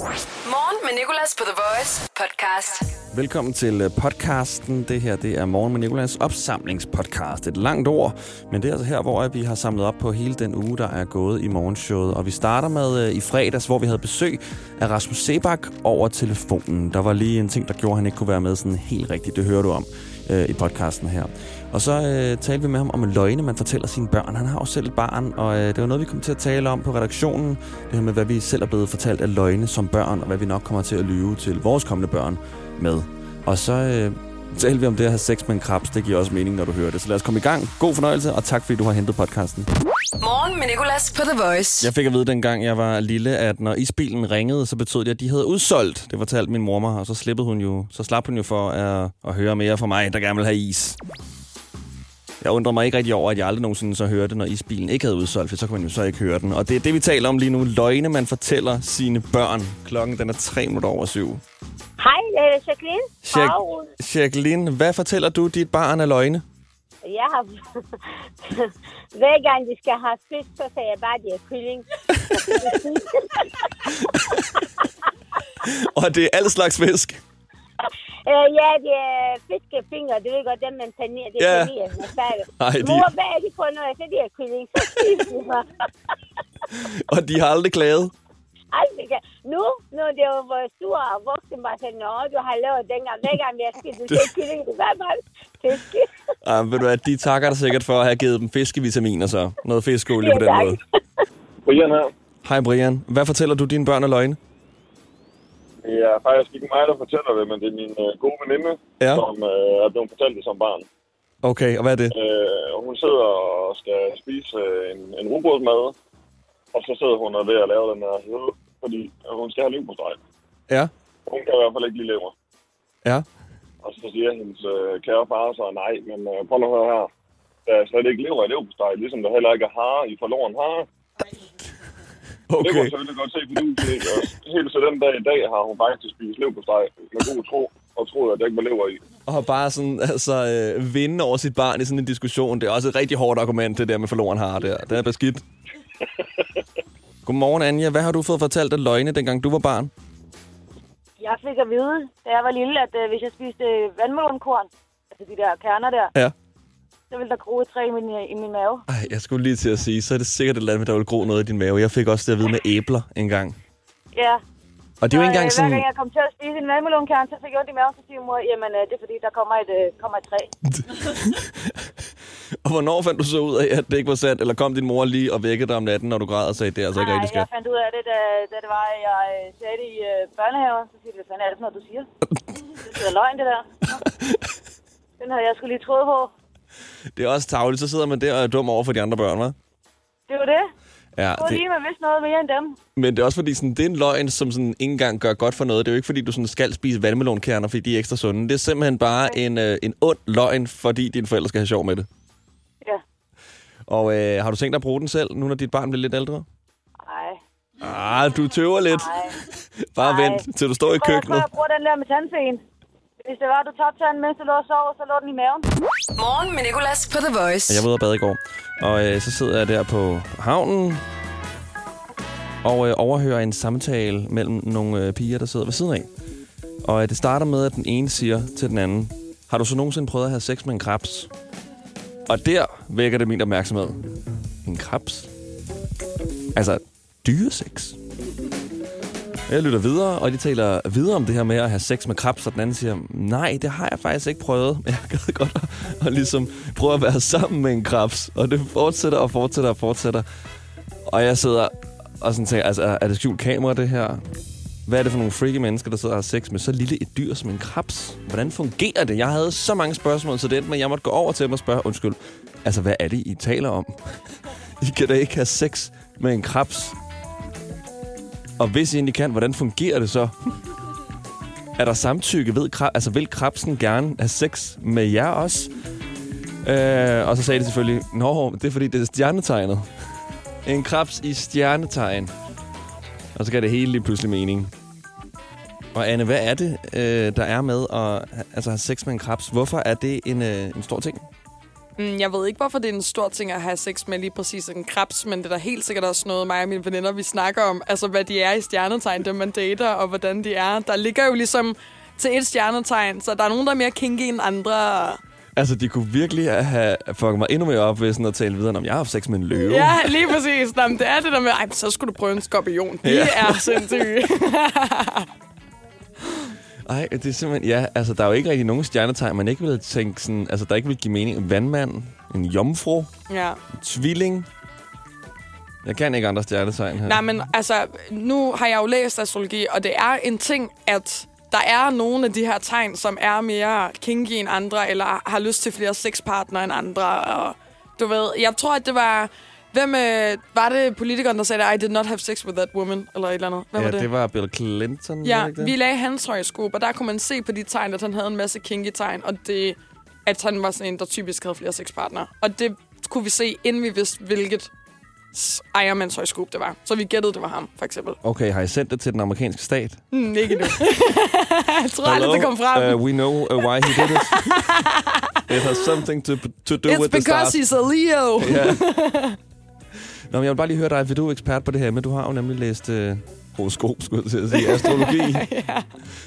Morgen med Nicolas på The Voice podcast. Velkommen til øh, podcasten. Det her det er Morgen med Nicolas opsamlingspodcast. Et langt ord, men det er altså her, hvor vi har samlet op på hele den uge, der er gået i morgenshowet. Og vi starter med uh, i fredags, hvor vi havde besøg af Rasmus Sebak over telefonen. Der var lige en ting, der gjorde, at han ikke kunne være med sådan helt rigtigt. Det hører du om uh, i podcasten her. Og så uh, talte vi med ham om løgne, man fortæller sine børn. Han har jo selv et barn, og uh, det var noget, vi kom til at tale om på redaktionen. Det her med, hvad vi selv er blevet fortalt af løgne som børn, og hvad vi nok kommer til at lyve til vores kommende børn med. Og så øh, talte vi om det at have sex med en krabs. Det giver også mening, når du hører det. Så lad os komme i gang. God fornøjelse, og tak fordi du har hentet podcasten. Morgen med Nicolas på The Voice. Jeg fik at vide dengang, jeg var lille, at når isbilen ringede, så betød det, at de havde udsolgt. Det fortalte min mor mig, og så, slippede hun jo, så slap hun jo for at, at høre mere fra mig, der gerne vil have is. Jeg undrer mig ikke rigtig over, at jeg aldrig nogensinde så hørte, når isbilen ikke havde udsolgt, for så kan man jo så ikke høre den. Og det er det, vi taler om lige nu. Løgne, man fortæller sine børn. Klokken den er tre minutter over syv. Hej, øh, Jacqueline. Jack-. Jacqueline, hvad fortæller du dit barn af løgne? Jeg har... Hver gang de skal have fisk, så siger jeg bare, at de er kylling. Og det er al slags fisk. Øh, ja, det er fiskefinger. Det ved godt, dem man tager ned. Det Ja. er yeah. man færdig. Ej, de- Mor, hvad er det for noget? Så de er kylling. Så mig. Og de har aldrig klaget. Aldrig kan. Nu, nu det er vores store og voksne, bare siger, Nå, du har lavet dengang. Hver gang jeg skal, du siger kylling, det var bare fisk. Uh, ved du hvad, de takker dig sikkert for at have givet dem fiskevitaminer så. Noget fiskeolie Ja, på den tak. måde. Brian her. Hej Brian, hvad fortæller du dine børn af løgne? Det er faktisk ikke mig, der fortæller det, men det er min øh, gode veninde, Ja. som øh, er blevet fortalt det som barn. Okay, og hvad er det? Øh, hun sidder og skal spise øh, en, en rugbrødsmad, og så sidder hun og ved at lave den her hede, fordi hun skal have liv på streg. Ja, Hun kan i hvert fald ikke lide lever. ja. Og så siger hendes øh, kære far så, nej, men øh, prøv nu at høre her. Der er slet ikke lever i lever på streg, ligesom der heller ikke er hare i forloren hare. Det Okay. hun selvfølgelig godt se, fordi det er også. Helt til den dag i dag har hun faktisk spist på streg med god tro, og troet, at der ikke var lever i. Og bare sådan, altså, øh, vinde over sit barn i sådan en diskussion, det er også et rigtig hårdt argument, det der med forloren har der. Det er beskidt. Godmorgen, Anja. Hvad har du fået fortalt af løgne, dengang du var barn? Jeg fik at vide, da jeg var lille, at øh, hvis jeg spiste vandmelonkorn, altså de der kerner der, Ja. Så ville der gro et træ i min, i min mave. Ej, jeg skulle lige til at sige, så er det sikkert et eller andet, der vil gro noget i din mave. Jeg fik også det at vide med æbler engang. Ja. Og det er jo ikke engang øh, Hver sådan... gang jeg kom til at spise en vandmelonkern, så fik jeg ondt i maven, så siger mor, jamen øh, det er fordi, der kommer et, øh, kommer et træ. Og hvornår fandt du så ud af, at det ikke var sandt? Eller kom din mor lige og vækkede dig om natten, når du græd og sagde, det er altså ikke Nej, rigtig jeg skat? fandt ud af det, da, da det var, at jeg øh, sagde det i øh, børnehaven. Så siger de, hvad fanden er det for noget, du siger? Det er løgn, det der. Den havde jeg skulle lige troet på. Det er også tavligt. Så sidder man der og er dum over for de andre børn, hva'? Det var det. Ja, Det var lige, man vidste noget mere end dem. men det er også fordi, sådan, det er en løgn, som sådan, ikke engang gør godt for noget. Det er jo ikke fordi, du sådan, skal spise vandmelonkerner, fordi de er ekstra sunde. Det er simpelthen bare en, øh, en ond løgn, fordi dine forældre skal have sjov med det. Ja. Og øh, har du tænkt dig at bruge den selv, nu når dit barn bliver lidt ældre? Nej. Ah, du tøver lidt. Nej. Bare Nej. vent, til du står i Jeg tror, køkkenet. jeg bruger den der med tandfen. Hvis det var, du tabte tanden, mens du lå og sov, så lå den i maven. Morgen med Nicolas på The Voice. Jeg var ude og bade i går, og øh, så sidder jeg der på havnen og øh, overhører en samtale mellem nogle øh, piger, der sidder ved siden af. Og øh, det starter med, at den ene siger til den anden, har du så nogensinde prøvet at have sex med en krabs? Og der vækker det min opmærksomhed. En krabs? Altså, dyresex? Jeg lytter videre, og de taler videre om det her med at have sex med krabs, og den anden siger, nej, det har jeg faktisk ikke prøvet. Men jeg gad godt at, at ligesom prøve at være sammen med en krabs. Og det fortsætter og fortsætter og fortsætter. Og jeg sidder og sådan tænker, altså, er det skjult kamera, det her? Hvad er det for nogle freaky mennesker, der sidder og har sex med så lille et dyr som en krabs? Hvordan fungerer det? Jeg havde så mange spørgsmål til den, men jeg måtte gå over til dem og spørge, undskyld, altså hvad er det, I taler om? I kan da ikke have sex med en krabs. Og hvis I egentlig kan, hvordan fungerer det så? Er der samtykke? Ved, krab, altså, vil krabsen gerne have sex med jer også? Øh, og så sagde de selvfølgelig, Nå, det er fordi, det er stjernetegnet. En krabs i stjernetegn. Og så gav det hele lige pludselig mening. Og Anne, hvad er det, øh, der er med at altså, have sex med en krabs? Hvorfor er det en, øh, en stor ting? Mm, jeg ved ikke, hvorfor det er en stor ting at have sex med lige præcis en krebs, men det er da helt sikkert også noget, mig og mine veninder, vi snakker om. Altså, hvad de er i stjernetegn, dem man dater, og hvordan de er. Der ligger jo ligesom til et stjernetegn, så der er nogen, der er mere kinky end andre. Altså, de kunne virkelig have fucket mig endnu mere op ved sådan at tale videre om, jeg har haft sex med en løve. Ja, lige præcis. Nå, det er det der med, ej, så skulle du prøve en skorpion. De Ja. er sindssyge. Ej, det er simpelthen... Ja, altså, der er jo ikke rigtig nogen stjernetegn, man ikke vil tænke sådan... Altså, der ikke vil give mening. En vandmand, en jomfru, ja. en tvilling. Jeg kan ikke andre stjernetegn her. Nej, men altså, nu har jeg jo læst astrologi, og det er en ting, at der er nogle af de her tegn, som er mere kinky end andre, eller har lyst til flere sexpartnere end andre. Og du ved, jeg tror, at det var... Hvem øh, var det politikeren, der sagde, I did not have sex with that woman, eller et eller andet? Hvad ja, var det? det var Bill Clinton. Ja, ikke det? vi lagde hans horoskop, og der kunne man se på de tegn, at han havde en masse kinky tegn, og det, at han var sådan en, der typisk havde flere sexpartnere. Og det kunne vi se, inden vi vidste, hvilket s- ejermands horoskop det var. Så vi gættede, det var ham, for eksempel. Okay, har I sendt det til den amerikanske stat? Hmm, ikke nu. jeg tror aldrig, det kom frem. Uh, we know uh, why he did it. it has something to, to do It's with the stars. because he's a Leo. Ja. Nå, men jeg vil bare lige høre dig, for du er ekspert på det her, men du har jo nemlig læst øh, horoskop, skulle jeg til at sige, astrologi. ja.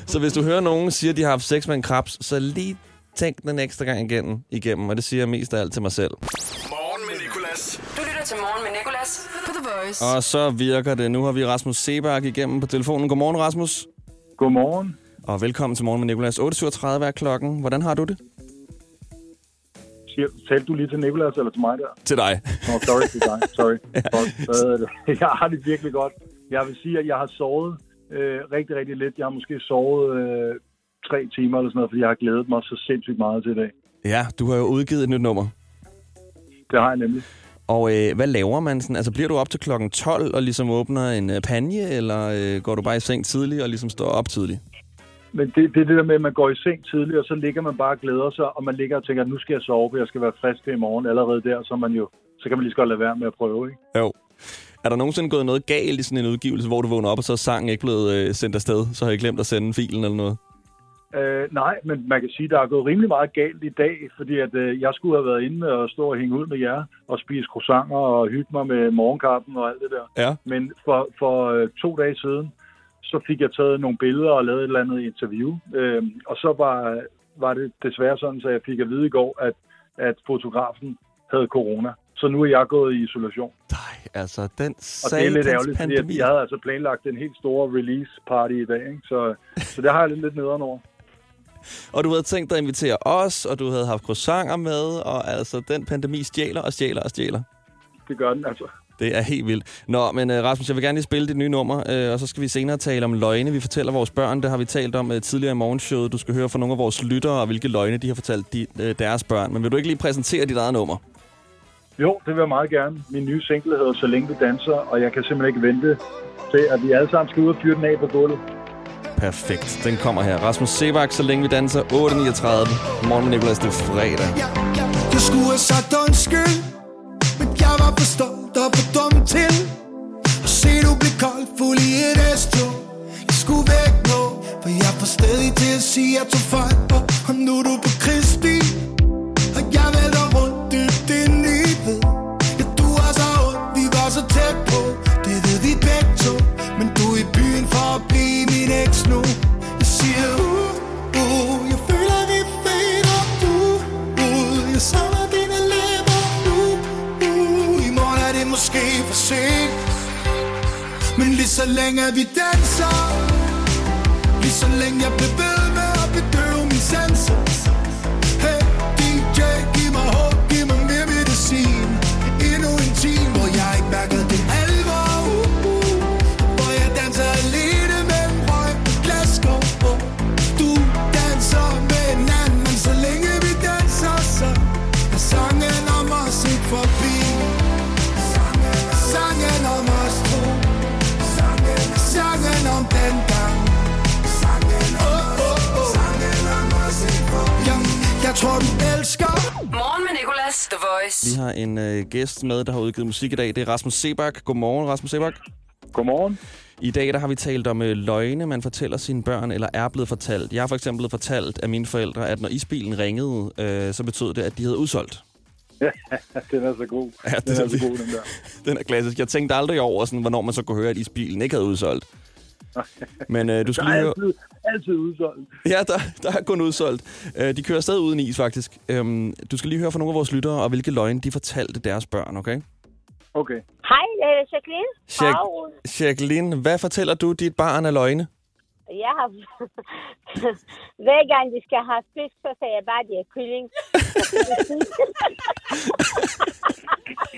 Så hvis du hører nogen sige, at de har haft sex med en krabs, så lige tænk den ekstra gang igen, igennem, og det siger jeg mest af alt til mig selv. Morgen med Nicolas. Du lytter til Morgen med Nicolas på The Voice. Og så virker det. Nu har vi Rasmus Sebak igennem på telefonen. Godmorgen, Rasmus. Godmorgen. Og velkommen til Morgen med Nicolas. 8.37 er klokken. Hvordan har du det? Siger- Talte du lige til Nicolas eller til mig der? Til dig. Nå, sorry til dig. Sorry. Jeg har det virkelig godt. Jeg vil sige, at jeg har sovet øh, rigtig, rigtig lidt. Jeg har måske sovet øh, tre timer eller sådan noget, fordi jeg har glædet mig så sindssygt meget til i dag. Ja, du har jo udgivet et nyt nummer. Det har jeg nemlig. Og øh, hvad laver man sådan? Altså bliver du op til klokken 12 og ligesom åbner en øh, panje, eller øh, går du bare i seng tidligt og ligesom står op tidligt? Men det, det er det der med, at man går i seng tidligt, og så ligger man bare og glæder sig, og man ligger og tænker, at nu skal jeg sove, for jeg skal være frisk i morgen. Allerede der, så, man jo, så kan man lige så godt lade være med at prøve, ikke? Jo. Er der nogensinde gået noget galt i sådan en udgivelse, hvor du vågner op, og så er sangen ikke blevet øh, sendt afsted? Så har jeg glemt at sende filen eller noget? Øh, nej, men man kan sige, at der er gået rimelig meget galt i dag, fordi at, øh, jeg skulle have været inde og stå og hænge ud med jer og spise croissanter og hygge mig med morgenkappen og alt det der. Ja. Men for, for øh, to dage siden, så fik jeg taget nogle billeder og lavet et eller andet interview. Øh, og så var, var det desværre sådan, så jeg fik at vide i går, at, at fotografen havde corona. Så nu er jeg gået i isolation. Nej, altså den Og det er lidt ærgerligt, fordi pandemi. at jeg havde altså planlagt en helt stor release party i dag. Ikke? Så, så det har jeg lidt, lidt nederen over. Og du havde tænkt dig at invitere os, og du havde haft croissanter med, og altså den pandemi stjæler og stjæler og stjæler. Det gør den altså. Det er helt vildt. Nå, men uh, Rasmus, jeg vil gerne lige spille dit nye nummer, uh, og så skal vi senere tale om løgne, vi fortæller vores børn. Det har vi talt om uh, tidligere i morgenshowet. Du skal høre fra nogle af vores lyttere, og hvilke løgne de har fortalt de, deres børn. Men vil du ikke lige præsentere dit eget nummer? Jo, det vil jeg meget gerne. Min nye single hedder Så længe vi danser, og jeg kan simpelthen ikke vente til, at vi alle sammen skal ud og fyre den af på gulvet. Perfekt. Den kommer her. Rasmus Sebak, så længe vi danser 8.39. Morgen med Nicolas, det er fredag. Jeg skulle have sagt undskyld Men jeg var for stolt og for til. Og se du blev kold fuld i et s Jeg skulle væk nu For jeg får stadig til at sige at du fejl Og, og nu er du på så længe vi danser. Lige så længe jeg bliver jeg tror du elsker Morgen med Nicolas, The Voice. Vi har en øh, gæst med, der har udgivet musik i dag. Det er Rasmus Sebak. Godmorgen, Rasmus Sebak. Godmorgen. I dag der har vi talt om øh, løgne, man fortæller sine børn, eller er blevet fortalt. Jeg har for eksempel blevet fortalt af mine forældre, at når isbilen ringede, øh, så betød det, at de havde udsolgt. den er så god. Ja, den det er er så god, den der. Den er klassisk. Jeg tænkte aldrig over, sådan, hvornår man så kunne høre, at isbilen ikke havde udsolgt. Men øh, du skal Der lige er høre... altid, altid udsolgt. Ja, der, der er kun udsolgt. Øh, de kører stadig uden is, faktisk. Øhm, du skal lige høre fra nogle af vores lyttere, og hvilke løgne de fortalte deres børn, okay? Okay. Hej, øh, Jacqueline. Jack-. Jacqueline, hvad fortæller du dit barn af løgne? Jeg har... Hver gang de skal have fisk, så sagde jeg bare, at det er kylling.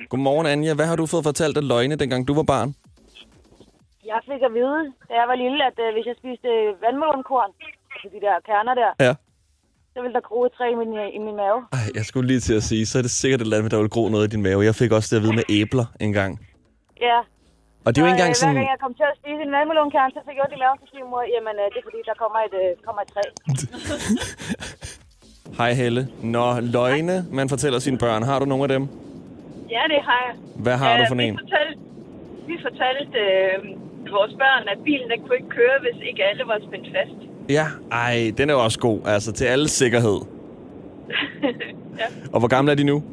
Godmorgen, Anja. Hvad har du fået fortalt af løgne, dengang du var barn? Jeg fik at vide, da jeg var lille, at øh, hvis jeg spiste vandmelonkorn, altså de der kerner der, Ja. så ville der gro et træ i min, i min mave. Ej, jeg skulle lige til at sige, så er det sikkert et eller andet, der vil gro noget i din mave. Jeg fik også det at vide med æbler engang. Ja. Og det er jo ikke Så, øh, engang sådan... Hver gang jeg kom til at spise en vandmelonkern, så fik jeg ondt i maven, så siger mor, jamen øh, det er fordi, der kommer et, øh, kommer et træ. Hej Helle. Nå, løgne, man fortæller sine børn. Har du nogle af dem? Ja, det har jeg. Hvad har du Øh, for vi en? Fortalte, vi fortalte øh, vores børn, at bilen der kunne ikke køre, hvis ikke alle var spændt fast. Ja, ej, den er jo også god. Altså, til alles sikkerhed. ja. Og hvor gamle er de nu?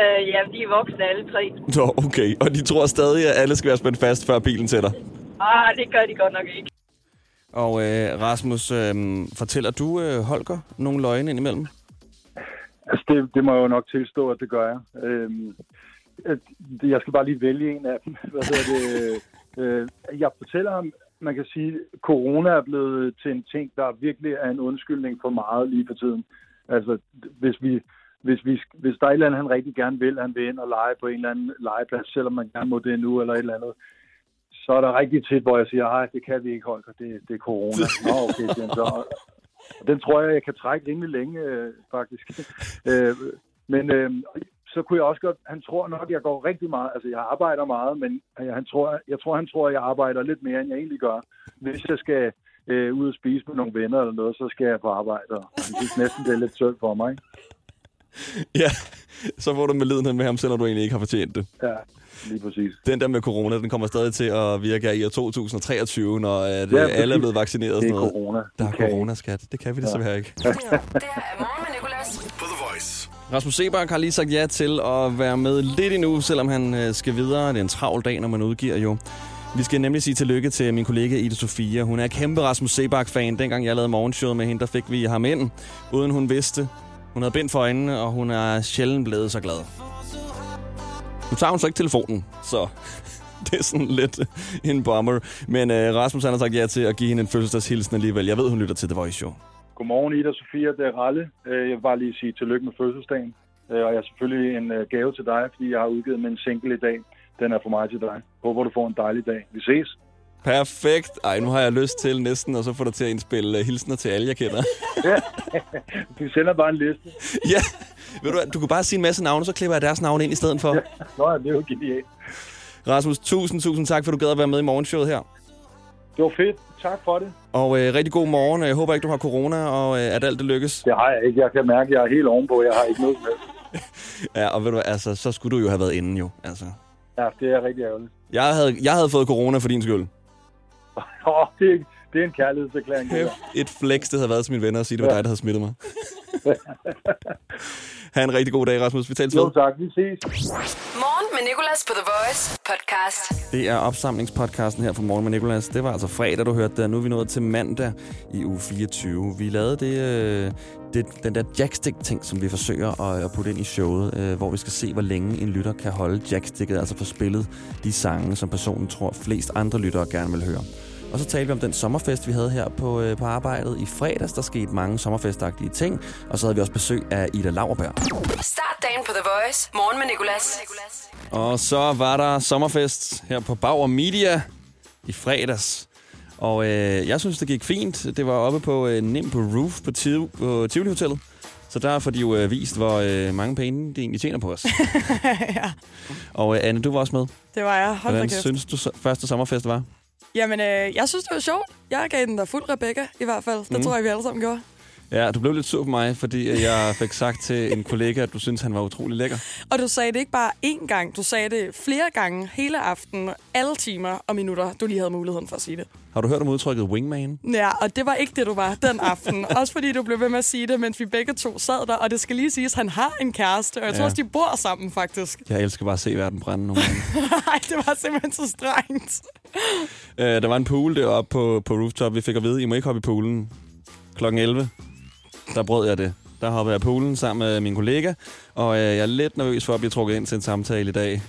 Øh, ja, de er voksne alle tre. Nå, okay. Og de tror stadig, at alle skal være spændt fast, før bilen sætter. Ah, det gør de godt nok ikke. Og øh, Rasmus, øh, fortæller du øh, Holger nogle løgne indimellem? Altså, det, det må jeg jo nok tilstå, at det gør jeg. At- jeg skal bare lige vælge en af dem. Hvad hedder det? Øh, jeg fortæller ham, man kan sige, at corona er blevet til en ting, der virkelig er en undskyldning for meget lige for tiden. Altså, hvis vi hvis, vi, hvis der er et eller andet, han rigtig gerne vil, han vil ind og lege på en eller anden legeplads, selvom man gerne må det nu eller et eller andet, så er der rigtig tit, hvor jeg siger, nej, det kan vi ikke, Holger, det, det er corona. Nå, okay, han så. Den tror jeg, jeg kan trække rimelig længe, øh, faktisk. øh, men øh, så kunne jeg også godt, han tror nok, jeg går rigtig meget, altså jeg arbejder meget, men jeg, han tror, jeg tror, han tror, jeg arbejder lidt mere, end jeg egentlig gør. Hvis jeg skal øh, ud og spise med nogle venner eller noget, så skal jeg på arbejde, og han synes næsten, det er lidt synd for mig. Ikke? Ja, så får du med lidenhed med ham, selvom du egentlig ikke har fortjent det. Ja, lige præcis. Den der med corona, den kommer stadig til at virke her i år 2023, når at, Ja, ja, alle er blevet vaccineret. Det sådan er noget. corona. Der er kan corona, skat. Det kan vi desværre ikke. Det her er morgen med Nicolas. Rasmus Sebak har lige sagt ja til at være med lidt endnu, selvom han øh, skal videre. Det er en travl dag, når man udgiver jo. Vi skal nemlig sige tillykke til min kollega Ida Sofia. Hun er kæmpe Rasmus Sebak-fan. Dengang jeg lavede morgenshowet med hende, der fik vi ham ind, uden hun vidste. Hun havde bind for øjnene, og hun er sjældent blevet så glad. Nu tager hun så ikke telefonen, så det er sådan lidt en bomber. Men øh, Rasmus han har sagt ja til at give hende en fødselsdagshilsen alligevel. Jeg ved, hun lytter til The Voice Show. Godmorgen, Ida Sofia. Det er Ralle. Øh, Jeg vil bare lige sige tillykke med fødselsdagen. Øh, Og jeg har selvfølgelig en øh, gave til dig, fordi jeg har udgivet med en single i dag. Den er for mig til dig. Håber, du får en dejlig dag. Vi ses. Perfekt. Ej, nu har jeg lyst til næsten at så få dig til at indspille hilsner til alle, jeg kender. Du sender bare en liste. ja, ved du du kan bare sige en masse navne, så klipper jeg deres navne ind i stedet for. Nå, ja, det er jo genialt. Rasmus, tusind, tusind tak, for du gad at være med i morgenshowet her. Det var fedt. Tak for det. Og øh, rigtig god morgen. Jeg håber ikke, du har corona, og øh, at alt det lykkes. Det har jeg ikke. Jeg kan mærke, at jeg er helt ovenpå. Jeg har ikke noget med. Ja, og ved du altså, så skulle du jo have været inde jo. Altså. Ja, det er rigtig ærgerligt. Jeg havde, jeg havde fået corona for din skyld. Åh, det, er, det er en kærlighedserklæring. Et flex, det havde været til mine venner at sige, det var dig, der havde smittet mig. ha' en rigtig god dag, Rasmus. Vi tales ved. Jo, tak. Vi ses. Morgen med Nicolas på The Voice podcast. Det er opsamlingspodcasten her fra Morgen med Nicolas. Det var altså fredag, du hørte det. Nu er vi nået til mandag i uge 24. Vi lavede det, øh, det, den der jackstick-ting, som vi forsøger at, at putte ind i showet, øh, hvor vi skal se, hvor længe en lytter kan holde jacksticket, altså få spillet de sange, som personen tror flest andre lyttere gerne vil høre. Og så talte vi om den sommerfest, vi havde her på, øh, på arbejdet i fredags. Der skete mange sommerfestagtige ting. Og så havde vi også besøg af Ida Lauerberg. Start dagen på The Voice. Morgen med Nicolas. Og så var der sommerfest her på Bauer Media i fredags. Og øh, jeg synes, det gik fint. Det var oppe på øh, Nimbo Roof på, Tiv- på Tivoli Hotellet. Så der får de jo øh, vist, hvor øh, mange penge de egentlig tjener på os. ja, Og øh, Anne, du var også med. det var jeg. Hold da Hvordan kæft. synes du første sommerfest var? Jamen, øh, jeg synes, det var sjovt. Jeg gav den der fuld Rebecca, i hvert fald. Det Mhm. tror jeg, vi alle sammen gjorde. Ja, du blev lidt sur på mig, fordi jeg fik sagt til en kollega, at du synes han var utrolig lækker. Og du sagde det ikke bare én gang, du sagde det flere gange hele aftenen, alle timer og minutter, du lige havde muligheden for at sige det. Har du hørt om udtrykket wingman? Ja, og det var ikke det, du var den aften. Også fordi du blev ved med at sige det, mens vi begge to sad der. Og det skal lige siges, at han har en kæreste, og jeg tror Ja. også, de bor sammen faktisk. Jeg elsker bare at se verden brænde nogle gange. Nej, det var simpelthen så strengt. Øh, der var en pool deroppe på, på rooftop. Vi fik at vide, I må ikke hoppe i poolen. Klokken 11, der brød jeg det. Der hoppede jeg i poolen sammen med min kollega, og øh, jeg er lidt nervøs for at blive trukket ind til en samtale i dag.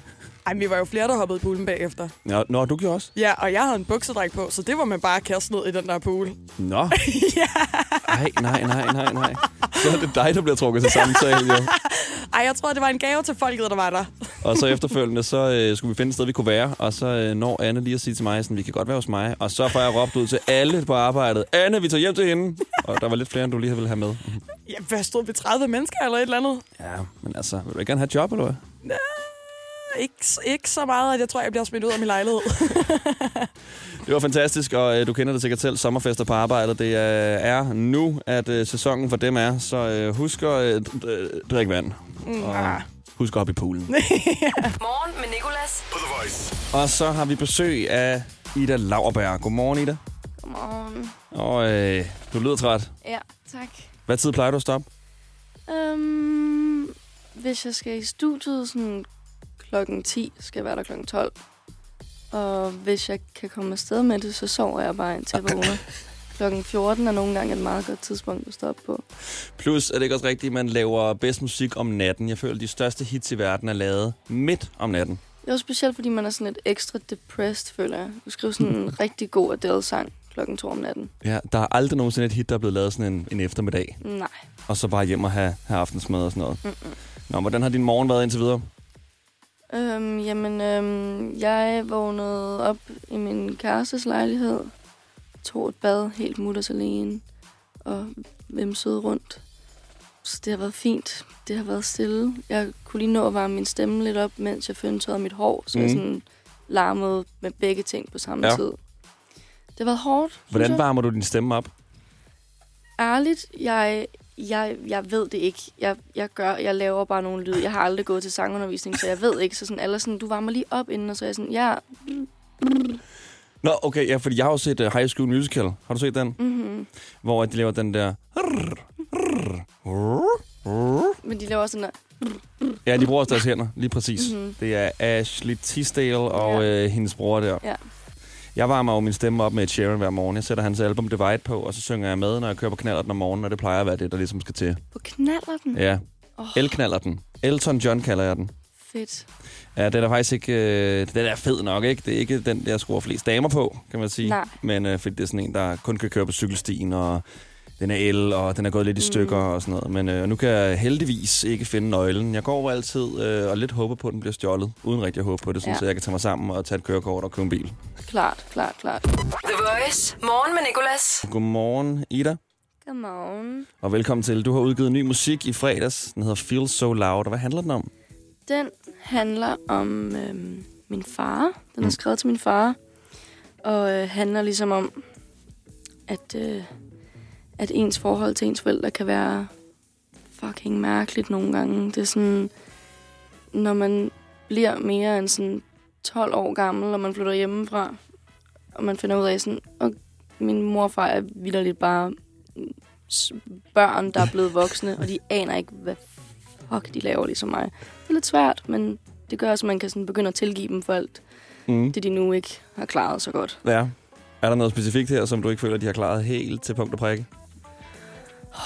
Ej, men vi var jo flere, der hoppede i poolen bagefter. Nå, nå du gjorde også? Ja, og jeg havde en buksedræk på, så det var man bare kaste ned i den der pool. Nå. Ej, nej, nej, nej, nej. Så er det dig, der bliver trukket til samtale, jo. Ej, jeg tror, det var en gave til folket, der var der. Og så efterfølgende, så øh, skulle vi finde et sted, vi kunne være. Og så øh, når Anne lige at sige til mig, sådan, vi kan godt være hos mig. Og så får jeg råbt ud til alle på arbejdet. Anne, vi tager hjem til hende. Og der var lidt flere, end du lige ville have med. Ja, hvad stod vi 30 mennesker eller et eller andet? Ja, men altså, vil du ikke gerne have et job, eller hvad? Ikke, ikke så meget, at jeg tror, jeg bliver smidt ud af min lejlighed. Det var fantastisk, og øh, du kender det sikkert selv, sommerfester på arbejdet. Det øh, er nu, at øh, sæsonen for dem er, så øh, husk at øh, d- drikke vand. Mm, Og ah. husk at hoppe i poolen. Morgen med Nicolas. På The Voice. og så har vi besøg af Ida Lauerberg. Godmorgen, Ida. Godmorgen. Og øh, du lyder træt. Ja, tak. Hvad tid plejer du at stoppe? Um, hvis jeg skal i studiet sådan klokken 10, skal jeg være der klokken 12. Og hvis jeg kan komme afsted med det, så sover jeg bare indtil jeg vågner. Klokken 14 er nogle gange et meget godt tidspunkt at stoppe på. Plus er det ikke også rigtigt, at man laver bedst musik om natten. Jeg føler, at de største hits i verden er lavet midt om natten. Det er også specielt, fordi man er sådan lidt ekstra depressed, føler jeg. Du skriver sådan en rigtig god Adele-sang klokken 2 om natten. Ja, der er aldrig nogensinde et hit, der er blevet lavet sådan en, en eftermiddag. Nej. Og så bare hjem og have, have aftensmad og sådan noget. Mm-mm. Nå, hvordan har din morgen været indtil videre? Øhm, jamen, øhm, jeg vågnede op i min kærestes lejlighed, tog et bad helt mutters alene, og vimsede rundt. Så det har været fint. Det har været stille. Jeg kunne lige nå at varme min stemme lidt op, mens jeg føntørede mit hår, så mm. jeg Mhm. sådan larmede med begge ting på samme Ja. tid. Det har været hårdt. Hvordan varmer du din stemme op? Ærligt, jeg, jeg, jeg ved det ikke. Jeg, jeg, gør, jeg laver bare nogle lyd. Jeg har aldrig gået til sangundervisning, så jeg ved ikke. Så sådan, alle sådan, du varmer lige op inden, og så er jeg sådan, ja. Nå, okay, ja, fordi jeg har jo set uh, High School Musical. Har du set den? Mm-hmm. Hvor de laver den der... Men de laver også sådan der. Ja, de bruger også deres hænder, lige præcis. Mhm. Det er Ashley Tisdale og ja. øh, hendes bror der. Ja. Jeg varmer jo min stemme op med et Sharon hver morgen. Jeg sætter hans album Divide på, og så synger jeg med, når jeg kører på knallerten om morgenen, og det plejer at være det, der ligesom skal til. På knaller den. Ja. Åh. El-knallerten. Elton John kalder jeg den. Fedt. Ja, den er faktisk ikke... Øh, den er fed nok, ikke? Det er ikke den, der scorer flest damer på, kan man sige. Nej. Men øh, fordi det er sådan en, der kun kan køre på cykelstien, og den er el, og den er gået lidt i stykker Mm. og sådan noget. Men øh, nu kan jeg heldigvis ikke finde nøglen. Jeg går over altid øh, og lidt håber på, at den bliver stjålet, uden rigtig at håbe på det, sådan, Ja. så jeg kan tage mig sammen og tage et kørekort og købe en bil. Klart, klart, klart. The Voice. Morgen med Nicolas. Godmorgen, Ida, Godmorgen. og velkommen til. Du har udgivet ny musik i fredags. Den hedder Feel So Loud. Og hvad handler den om? Den handler om øhm, min far. Den er Mm. skrevet til min far. Og øh, handler ligesom om, at, øh, at ens forhold til ens forældre kan være fucking mærkeligt nogle gange. Det er sådan, når man bliver mere end sådan 12 år gammel, og man flytter hjemmefra, og man finder ud af sådan, og min mor og far er vidderligt bare børn, der er blevet voksne, og de aner ikke, hvad fuck de laver ligesom mig. Det er lidt svært, men det gør også, at man kan sådan begynde at tilgive dem for alt Mm. det, de nu ikke har klaret så godt. Ja. Er der noget specifikt her, som du ikke føler, de har klaret helt til punkt og prikke? Jeg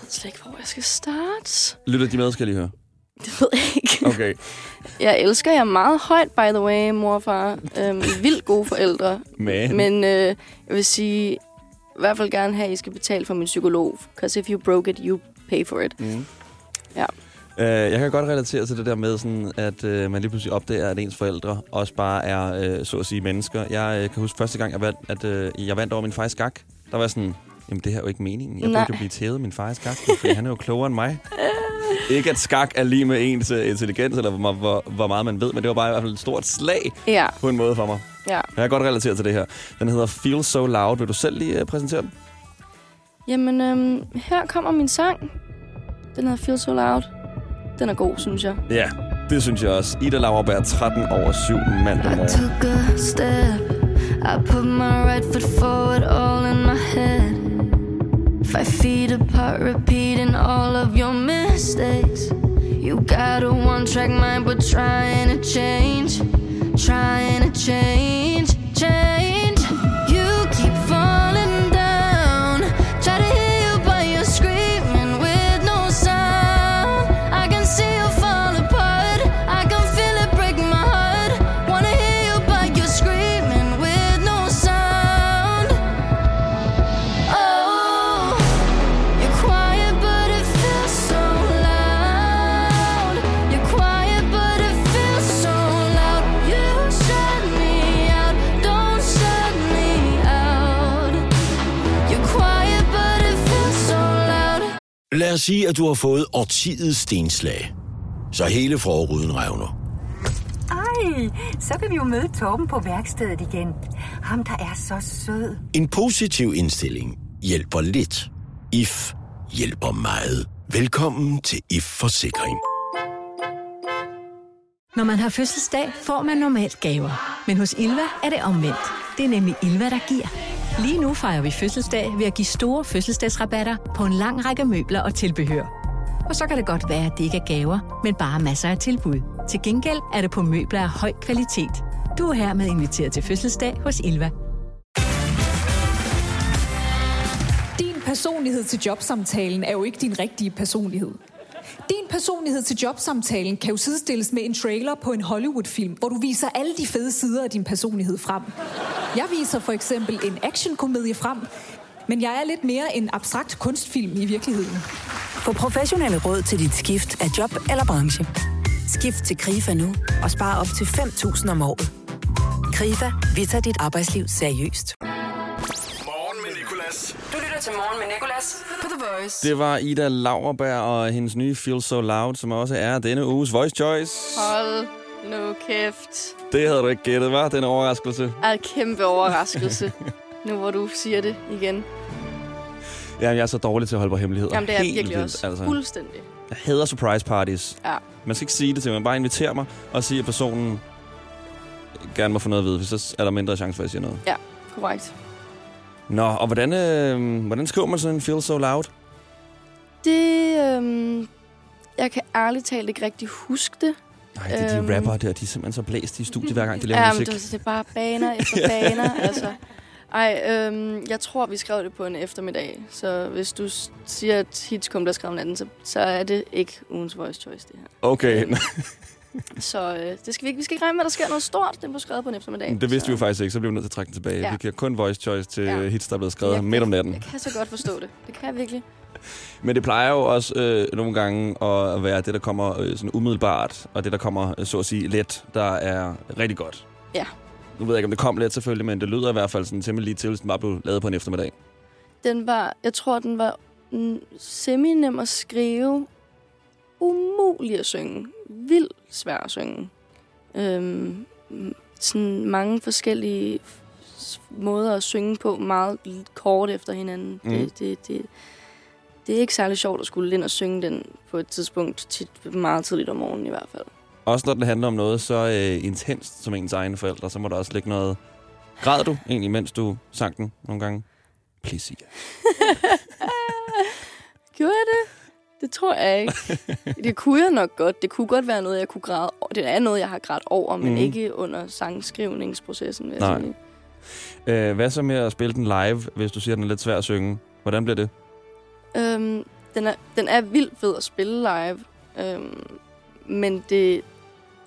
ved slet ikke, hvor jeg skal starte. Lytter de med, skal jeg lige høre. Det ved jeg ikke. Okay. Jeg elsker jer meget højt, by the way, mor og far. Øhm, vildt gode forældre. Men, Men øh, jeg vil sige, i hvert fald gerne have, at I skal betale for min psykolog. Because if you broke it, you pay for it. Mm. Ja. Uh, jeg kan godt relatere til det der med, sådan, at uh, man lige pludselig opdager, at ens forældre også bare er, uh, så at sige, mennesker. Jeg uh, kan huske første gang, jeg vandt, at uh, jeg vandt over min far skak. Der var sådan, jamen det her er jo ikke meningen. Jeg Nej. burde jo blive tævet min far i skak, fordi han er jo klogere end mig. ikke at skak er lige med ens uh, intelligens, eller hvor, hvor, hvor meget man ved, men det var bare i hvert fald et stort slag Ja, på en måde for mig. ja. Jeg kan godt relatere til det her. Den hedder Feel So Loud. Vil du selv lige uh, præsentere den? Jamen, øhm, her kommer min sang. Den hedder Feel So Loud. Den er god, synes jeg. Ja, det synes jeg også. Ida Lauerberg, 13 over 7 mandag I morgen. took a step. I put my right foot forward, all in my head. Five feet apart, repeating all of your mistakes. You got a one track mind, but trying to change. Trying to change, change. Os sige, at du har fået årtidets stenslag. Så hele forruden revner. Ej, så kan vi jo møde Torben på værkstedet igen. Ham, der er så sød. En positiv indstilling hjælper lidt. IF hjælper meget. Velkommen til IF Forsikring. Når man har fødselsdag, får man normalt gaver. Men hos Ilva er det omvendt. Det er nemlig Ilva, der giver. Lige nu fejrer vi fødselsdag ved at give store fødselsdagsrabatter på en lang række møbler og tilbehør. Og så kan det godt være, at det ikke er gaver, men bare masser af tilbud. Til gengæld er det på møbler af høj kvalitet. Du er hermed inviteret til fødselsdag hos Ilva. Din personlighed til jobsamtalen er jo ikke din rigtige personlighed. Din personlighed til jobsamtalen kan jo sidestilles med en trailer på en Hollywood-film, hvor du viser alle de fede sider af din personlighed frem. Jeg viser for eksempel en actionkomedie frem, men jeg er lidt mere en abstrakt kunstfilm i virkeligheden. Få professionelle råd til dit skift af job eller branche. Skift til KRIFA nu og spare op til 5.000 om året. KRIFA, vi tager dit arbejdsliv seriøst. Til Morgen med Nicolas på The Voice. Det var Ida Lauerberg og hendes nye Feel So Loud, som også er denne uges Voice Choice. Hold nu kæft. Det havde du ikke gættet, var Den overraskelse. Er kæmpe overraskelse. nu hvor du siger det igen. Ja, jeg er så dårlig til at holde på hemmeligheder. Jamen, det er Helt virkelig vildt, også. Altså. Fuldstændig. Jeg hader surprise parties. Ja. Man skal ikke sige det til mig. Bare invitere mig og sige, at personen gerne må få noget at vide, for så er der mindre chance for, at jeg siger noget. Ja, korrekt. Nå, og hvordan, øh, hvordan skriver man sådan en Feel So Loud? Det, øhm, jeg kan ærligt talt ikke rigtig huske det. Nej, det er de rapper der, de er simpelthen så blæst i studiet, hver gang de laver ja, musik. Men det, det er bare baner efter baner, altså. Ej, øhm, jeg tror, vi skrev det på en eftermiddag. Så hvis du siger, at hits kom, der skrev natten, så, så er det ikke ugens voice choice, det her. Okay, Så øh, det skal vi, ikke, vi skal ikke regne med, at der sker noget stort. Den blev skrevet på en eftermiddag. det vidste vi jo faktisk ikke, så blev vi nødt til at trække den tilbage. Ja. Vi giver kun voice choice til Ja. hits, der er blevet skrevet Jeg midt om natten. Jeg kan så godt forstå det. Det kan jeg virkelig. Men det plejer jo også øh, nogle gange at være det, der kommer øh, sådan umiddelbart, og det, der kommer, øh, så at sige, let, der er rigtig godt. Ja. Nu ved jeg ikke, om det kom let selvfølgelig, men det lyder i hvert fald sådan temmelig lige til, hvis den bare blev lavet på en eftermiddag. Den var, jeg tror, den var semi-nem at skrive. Umulig at synge. Vildt svær at synge. Øhm, sådan mange forskellige måder at synge på, meget kort efter hinanden. Mm. Det, det, det, det er ikke særlig sjovt at skulle ind og synge den på et tidspunkt, tit, meget tidligt om morgenen i hvert fald. Også når det handler om noget så øh, intenst som ens egne forældre, så må der også ligge noget... Græd du egentlig, mens du sang den nogle gange? Please sig ja. Gjorde jeg det? Det tror jeg ikke. det kunne jeg nok godt. Det kunne godt være noget, jeg kunne græde over. Det er noget, jeg har grædt over, men Mhm. ikke under sangskrivningsprocessen, vil jeg Nej. sige. Øh, hvad så med at spille den live, hvis du siger, den er lidt svær at synge? Hvordan bliver det? Øhm, den, er, den er vildt fed at spille live, øhm, men det,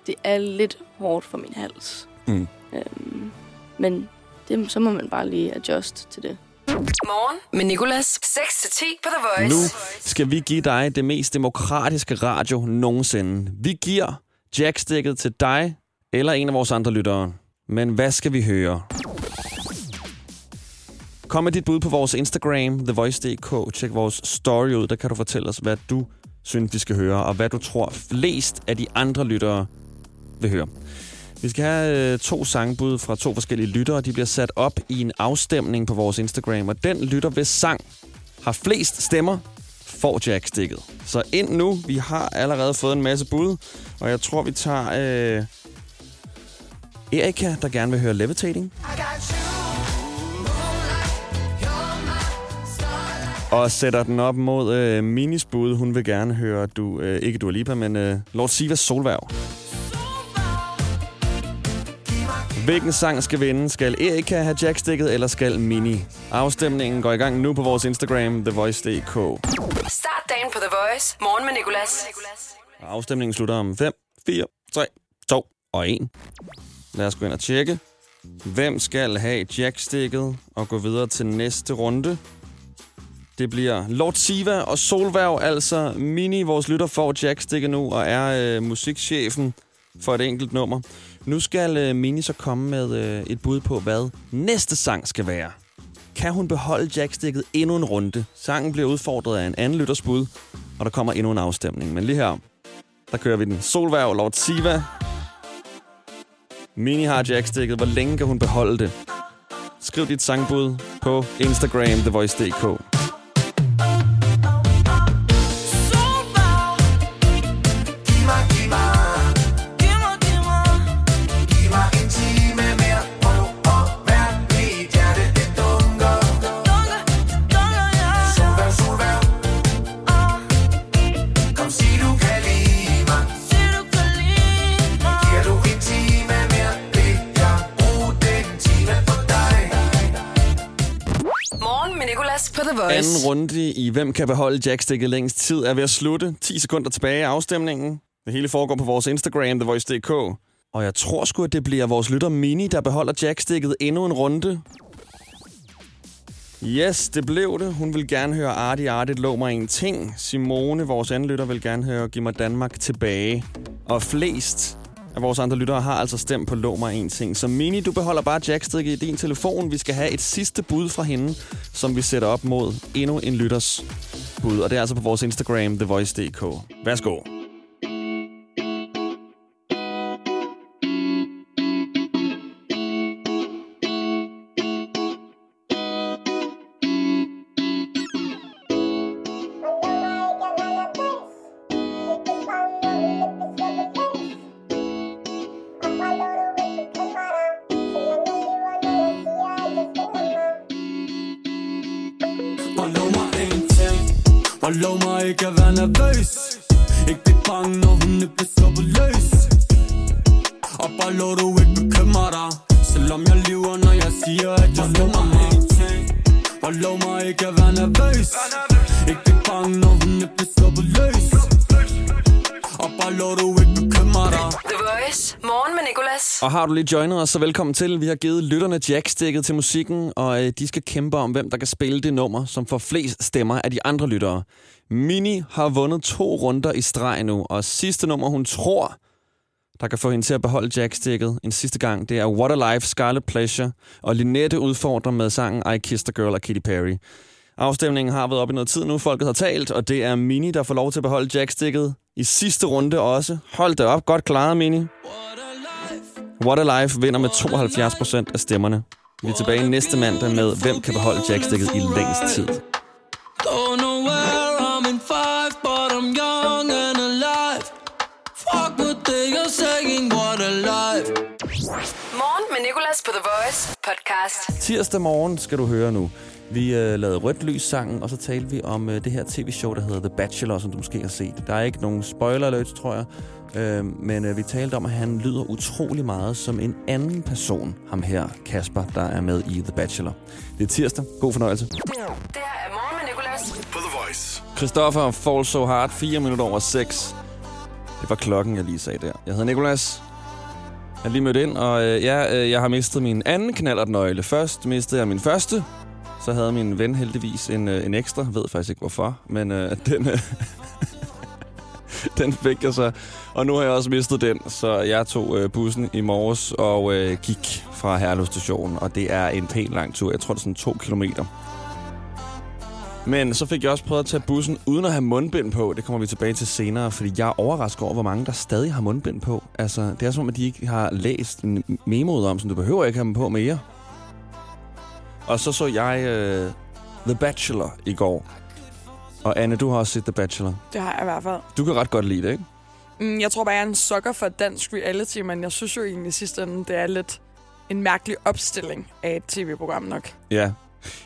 det er lidt hårdt for min hals. Mm. Øhm, men det, så må man bare lige adjust til det. Morgen med Nicolas. 6-10 på The Voice. Nu skal vi give dig det mest demokratiske radio nogensinde. Vi giver jackstikket til dig eller en af vores andre lyttere. Men hvad skal vi høre? Kom med dit bud på vores Instagram, thevoice.dk. Tjek vores story ud, der kan du fortælle os, hvad du synes, vi skal høre, og hvad du tror flest af de andre lyttere vil høre. Vi skal have øh, to sangbud fra to forskellige lyttere. De bliver sat op i en afstemning på vores Instagram, og den lytter, hvis sang har flest stemmer, får jackstikket. Så ind nu. Vi har allerede fået en masse bud, og jeg tror, vi tager øh, Erika, der gerne vil høre Levitating. Og sætter den op mod øh, Minis bud. Hun vil gerne høre, du, øh, ikke Dua Lipa, men øh, Lord Sivas Solværv. Hvilken sang skal vinde? Skal Erika have jackstikket, eller skal Mini? Afstemningen går i gang nu på vores Instagram, TheVoice.dk. Start dagen på The Voice. Morgen med Nicolas. Afstemningen slutter om 5, 4, 3, 2 og 1. Lad os gå ind og tjekke. Hvem skal have jackstikket og gå videre til næste runde? Det bliver Lord Siva og Solværv, altså Mini, vores lytter, får jackstikket nu og er øh, musikchefen for et enkelt nummer. Nu skal øh, Mini så komme med øh, et bud på, hvad næste sang skal være. Kan hun beholde jackstikket endnu en runde? Sangen bliver udfordret af en anden lytters bud, og der kommer endnu en afstemning. Men lige her, der kører vi den. Solværv, Lord Siva. Mini har jackstikket. Hvor længe kan hun beholde det? Skriv dit sangbud på Instagram, TheVoice.dk. Voice. Anden runde i Hvem kan beholde jackstikket længst tid er ved at slutte. 10 sekunder tilbage af afstemningen. Det hele foregår på vores Instagram, TheVoice.dk. Og jeg tror sgu, at det bliver vores lytter Mini, der beholder jackstikket endnu en runde. Yes, det blev det. Hun vil gerne høre Arti Arti, lå mig en ting. Simone, vores anden lytter, vil gerne høre Giv mig Danmark tilbage. Og flest af vores andre lyttere har altså stemt på Lå mig en ting. Så Mini, du beholder bare jackstikket i din telefon. Vi skal have et sidste bud fra hende, som vi sætter op mod endnu en lytters bud. Og det er altså på vores Instagram, TheVoice.dk. Værsgo. Du lige joinet os, så velkommen til. Vi har givet lytterne jackstikket til musikken, og øh, de skal kæmpe om, hvem der kan spille det nummer, som får flest stemmer af de andre lyttere. Mini har vundet to runder i streg nu, og sidste nummer, hun tror, der kan få hende til at beholde jackstikket en sidste gang, det er What a Life, Scarlet Pleasure, og Linette udfordrer med sangen I Kissed a Girl af Katy Perry. Afstemningen har været op i noget tid nu, folket har talt, og det er Mini, der får lov til at beholde jackstikket i sidste runde også. Hold det op, godt klaret, Mini. What a Life vinder med 72 procent af stemmerne. Vi er tilbage næste mandag med, hvem kan beholde jackstikket i længst tid. Don't know where I'm in five, but I'm young and alive. Fuck what they are saying, what a life. Morgen med Nicolas på The Voice podcast. Tirsdag morgen skal du høre nu. Vi øh, lavede rødt lys sangen, og så talte vi om øh, det her tv-show, der hedder The Bachelor, som du måske har set. Der er ikke nogen spoiler alerts, tror jeg. Øh, men øh, vi talte om, at han lyder utrolig meget som en anden person, ham her, Kasper, der er med i The Bachelor. Det er tirsdag. God fornøjelse. Det her er Morgen med Nicolas. På The Voice. Christoffer Fall So Hard, 4 minutter over 6. Det var klokken, jeg lige sagde der. Jeg hedder Nikolas. Jeg er lige mødt ind, og øh, ja, øh, jeg har mistet min anden knallertnøgle. Først mistede jeg min første. Så havde min ven heldigvis en, øh, en ekstra. Ved faktisk ikke hvorfor, men øh, den, øh, den fik jeg så. Og nu har jeg også mistet den, så jeg tog øh, bussen i morges og øh, gik fra Herlev station. Og det er en pæn lang tur. Jeg tror, det er sådan to kilometer. Men så fik jeg også prøvet at tage bussen uden at have mundbind på. Det kommer vi tilbage til senere, fordi jeg er overrasket over, hvor mange der stadig har mundbind på. Altså, det er som om, at de ikke har læst en memoet om, så du behøver ikke have dem på mere. Og så så jeg øh, The Bachelor i går. Og Anne, du har også set The Bachelor. Det har jeg i hvert fald. Du kan ret godt lide det, ikke? Mm, jeg tror bare, jeg er en sukker for dansk reality, men jeg synes jo egentlig i sidste ende, det er lidt en mærkelig opstilling af et tv-program nok. Ja.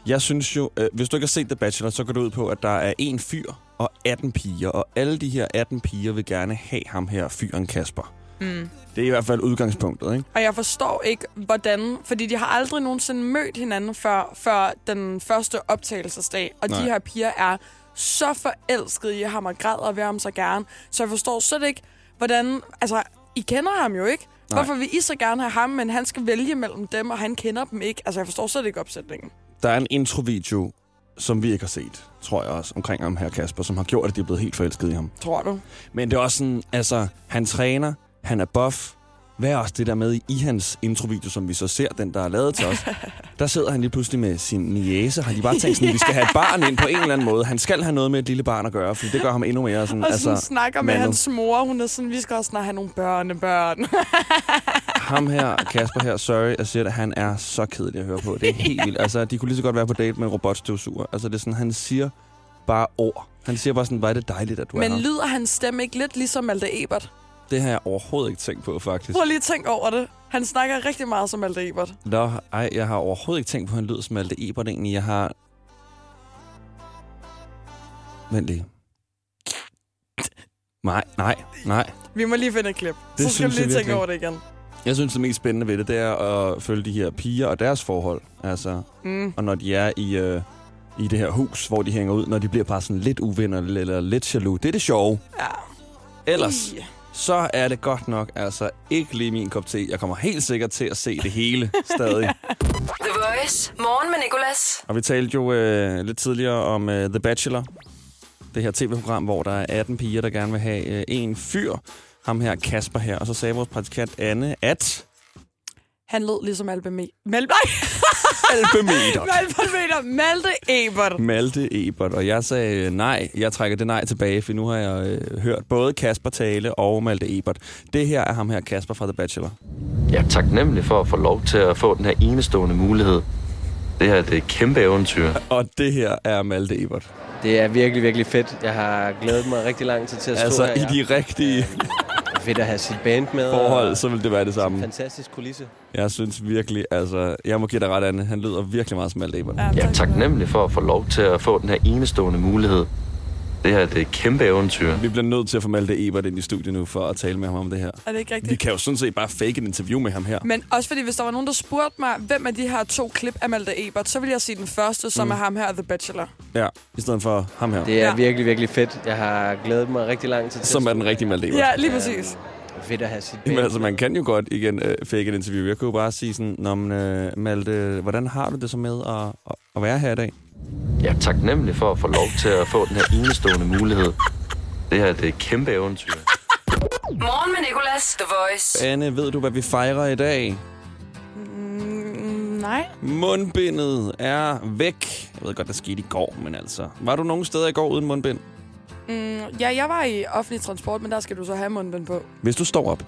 Jeg synes jo, øh, hvis du ikke har set The Bachelor, så går det ud på, at der er en fyr og 18 piger. Og alle de her 18 piger vil gerne have ham her, fyren Kasper. Mm. Det er i hvert fald udgangspunktet, ikke? Og jeg forstår ikke, hvordan... Fordi de har aldrig nogensinde mødt hinanden før, før den første optagelsesdag. Og Nej. de her piger er så forelskede i ham og græder ved ham så gerne. Så jeg forstår slet ikke, hvordan... Altså, I kender ham jo ikke. Nej. Hvorfor vil I så gerne have ham, men han skal vælge mellem dem, og han kender dem ikke? Altså, jeg forstår slet ikke opsætningen. Der er en introvideo, som vi ikke har set, tror jeg også, omkring ham her Kasper, som har gjort, at de er blevet helt forelsket i ham. Tror du? Men det er også sådan, altså, han træner, han er buff. Hvad er også det der med i hans introvideo, som vi så ser, den der er lavet til os? Der sidder han lige pludselig med sin niece. Har de bare tænkt sådan, vi skal have et barn ind på en eller anden måde. Han skal have noget med et lille barn at gøre, for det gør ham endnu mere sådan, Og sådan altså, snakker med mandet. hans mor. Hun er sådan, vi skal også snart have nogle børnebørn. Ham her, Kasper her, sorry, jeg siger det, han er så kedelig at høre på. Det er helt vildt. Altså, de kunne lige så godt være på date med robotstøvsuger. Altså, det er sådan, han siger bare ord. Han siger bare sådan, hvor er det dejligt, at du men er her. lyder hans stemme ikke lidt ligesom Malte Ebert? Det har jeg overhovedet ikke tænkt på, faktisk. Prøv lige at tænke over det. Han snakker rigtig meget som Malte Ebert. Nå, ej, jeg har overhovedet ikke tænkt på, at han lyder som Malte Ebert egentlig. Jeg har... Vent lige. Nej, nej, nej. Vi må lige finde et klip. Det så skal vi lige tænke virkelig. over det igen. Jeg synes, det mest spændende ved det, det er at følge de her piger og deres forhold. Altså, Mm. og når de er i, øh, i det her hus, hvor de hænger ud, når de bliver bare sådan lidt uvenner eller lidt jaloux. Det er det sjove. Ja. Ellers, så er det godt nok altså ikke lige min kop te. Jeg kommer helt sikkert til at se det hele stadig. The Voice. Morgen med Nicolas. Og vi talte jo øh, lidt tidligere om øh, The Bachelor. Det her tv-program, hvor der er 18 piger, der gerne vil have øh, en fyr. Ham her, Kasper her. Og så sagde vores praktikant Anne, at... Han lød ligesom Albeme... Mal... Nej! Albemeter. Malpemeter. Malte Ebert. Malte Ebert. Og jeg sagde øh, nej. Jeg trækker det nej tilbage, for nu har jeg øh, hørt både Kasper tale og Malte Ebert. Det her er ham her, Kasper fra The Bachelor. Jeg er taknemmelig for at få lov til at få den her enestående mulighed. Det her det er et kæmpe eventyr. Og det her er Malte Ebert. Det er virkelig, virkelig fedt. Jeg har glædet mig rigtig lang tid til at stå Altså, her. i de rigtige Fedt at have sit band med. forhold, så vil det være det samme. Fantastisk kulisse. Jeg synes virkelig, altså... Jeg må give dig ret, Anne. Han lyder virkelig meget som Malte Ebert. Jeg er taknemmelig for at få lov til at få den her enestående mulighed. Det her det er et kæmpe eventyr. Vi bliver nødt til at få Malte Ebert ind i studiet nu, for at tale med ham om det her. Er det ikke rigtigt? Vi kan jo sådan set bare fake et interview med ham her. Men også fordi, hvis der var nogen, der spurgte mig, hvem af de her to klip af Malte Ebert, så ville jeg sige den første, som Mm. er ham her, The Bachelor. Ja, i stedet for ham her. Det er Ja. virkelig, virkelig fedt. Jeg har glædet mig rigtig lang tid til Som er den rigtige Malte Ebert. Ja, lige præcis. Fedt at have sit Jamen altså, man kan jo godt igen øh, fake et interview. Jeg kunne jo bare sige sådan, Nå, men, øh, Malte, hvordan har du det så med at, at være her i dag? Jeg er taknemmelig for at få lov til at få den her enestående mulighed. Det her det er et kæmpe eventyr. Morgen med Nicolas. The Voice. Anne, ved du, hvad vi fejrer i dag? Mm, nej. Mundbindet er væk. Jeg ved godt, der skete i går, men altså... Var du nogen steder i går uden mundbind? Mm, ja, jeg var i offentlig transport, men der skal du så have mundbind på. Hvis du står op.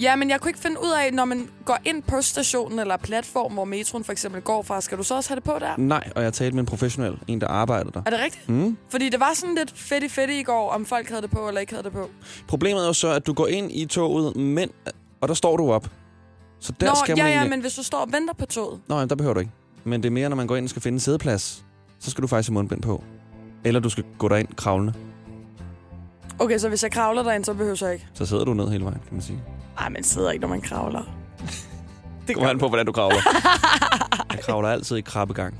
Ja, men jeg kunne ikke finde ud af, når man går ind på stationen eller platform, hvor metroen for eksempel går fra, skal du så også have det på der? Nej, og jeg talte med en professionel. En, der arbejder der. Er det rigtigt? Mm. Fordi det var sådan lidt fedt fedt i går, om folk havde det på eller ikke havde det på. Problemet er jo så, at du går ind i toget, men... Og der står du op. Så der Nå, skal ja, man ja, egentlig... men hvis du står og venter på toget. Nå, jamen, der behøver du ikke. Men det er mere, når man går ind og skal finde en sædeplads. Så skal du faktisk have mundbind på. Eller du skal gå derind kravlende. Okay, så hvis jeg kravler derind, så behøver jeg ikke. Så sidder du ned hele vejen, kan man sige. Nej, man sidder ikke, når man kravler. Det kommer an på, hvordan du kravler. Jeg kravler altid i krabbegang.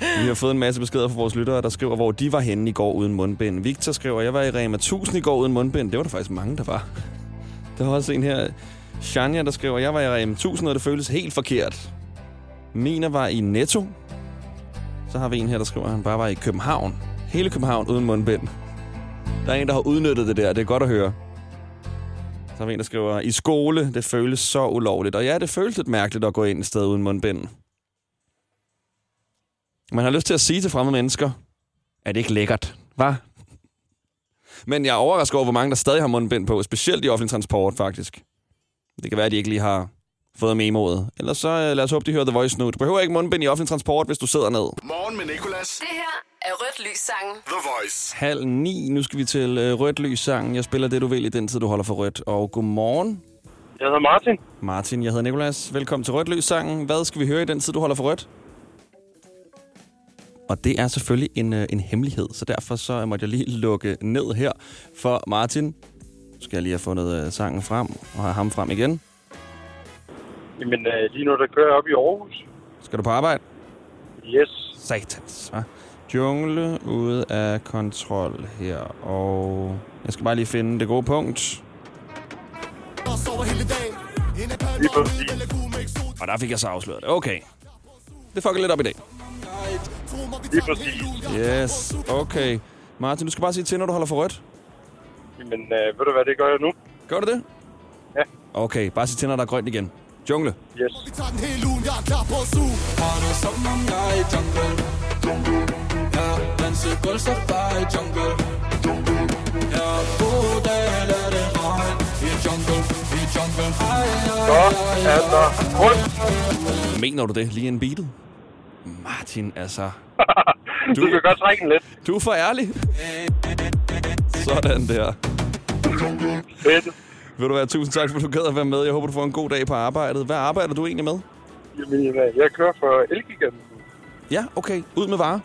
Vi har fået en masse beskeder fra vores lyttere, der skriver, hvor de var henne i går uden mundbind. Victor skriver, jeg var i Rema 1000 i går uden mundbind. Det var der faktisk mange, der var. Der var også en her, Shania, der skriver, jeg var i Rema 1000, og det føltes helt forkert. Mina var i Netto. Så har vi en her, der skriver, at han bare var i København. Hele København uden mundbind. Der er en, der har udnyttet det der. Det er godt at høre. Så har vi en, der skriver, i skole, det føles så ulovligt. Og ja, det føles lidt mærkeligt at gå ind et sted uden mundbind. Man har lyst til at sige til fremmede mennesker, er det ikke lækkert, hva? Men jeg er overrasket over, hvor mange der stadig har mundbind på, specielt i offentlig transport, faktisk. Det kan være, at de ikke lige har fået memoet. Ellers så øh, lad os håbe, de hører The Voice nu. Du behøver ikke mundbind i offentlig transport, hvis du sidder ned. Morgen med Nicolas. Det her er Rødt Lys sangen. The Voice. Halv ni. Nu skal vi til øh, Rødt Lys sangen. Jeg spiller det, du vil i den tid, du holder for rødt. Og godmorgen. Jeg hedder Martin. Martin, jeg hedder Nikolas. Velkommen til Rødt Lys sangen. Hvad skal vi høre i den tid, du holder for rødt? Og det er selvfølgelig en, øh, en hemmelighed, så derfor så måtte jeg lige lukke ned her for Martin. Nu skal jeg lige have fundet øh, sangen frem og have ham frem igen. Jamen, øh, lige nu der kører jeg op i Aarhus. Skal du på arbejde? Yes. Satans, hva'? Jungle ude af kontrol her, og jeg skal bare lige finde det gode punkt. Og der fik jeg så afsløret det. Okay. Det fucker lidt op i dag. Lige præcis. Yes, okay. Martin, du skal bare sige til, når du holder for rødt. Jamen, øh, ved du hvad, det gør jeg nu. Gør du det? Ja. Okay, bare sig til, når der er grønt igen. Jungle. Yes. Vi tager den hele ugen, jeg er klar på at suge. Har det som om jeg er i jungle Ja, danse gulv så far i jungle Ja, gode dage lad det regn I jungle, i jungle Ej, ej, er der rundt. Mener du det? Lige en beatet? Martin, altså... Du kan godt trække den lidt. Du er for ærlig. Sådan der. Fedt. Vil du være tusind tak, for du gad at være med. Jeg håber, du får en god dag på arbejdet. Hvad arbejder du egentlig med? Jamen, øh, jeg kører for Elgiganten. Ja, okay. Ud med varer.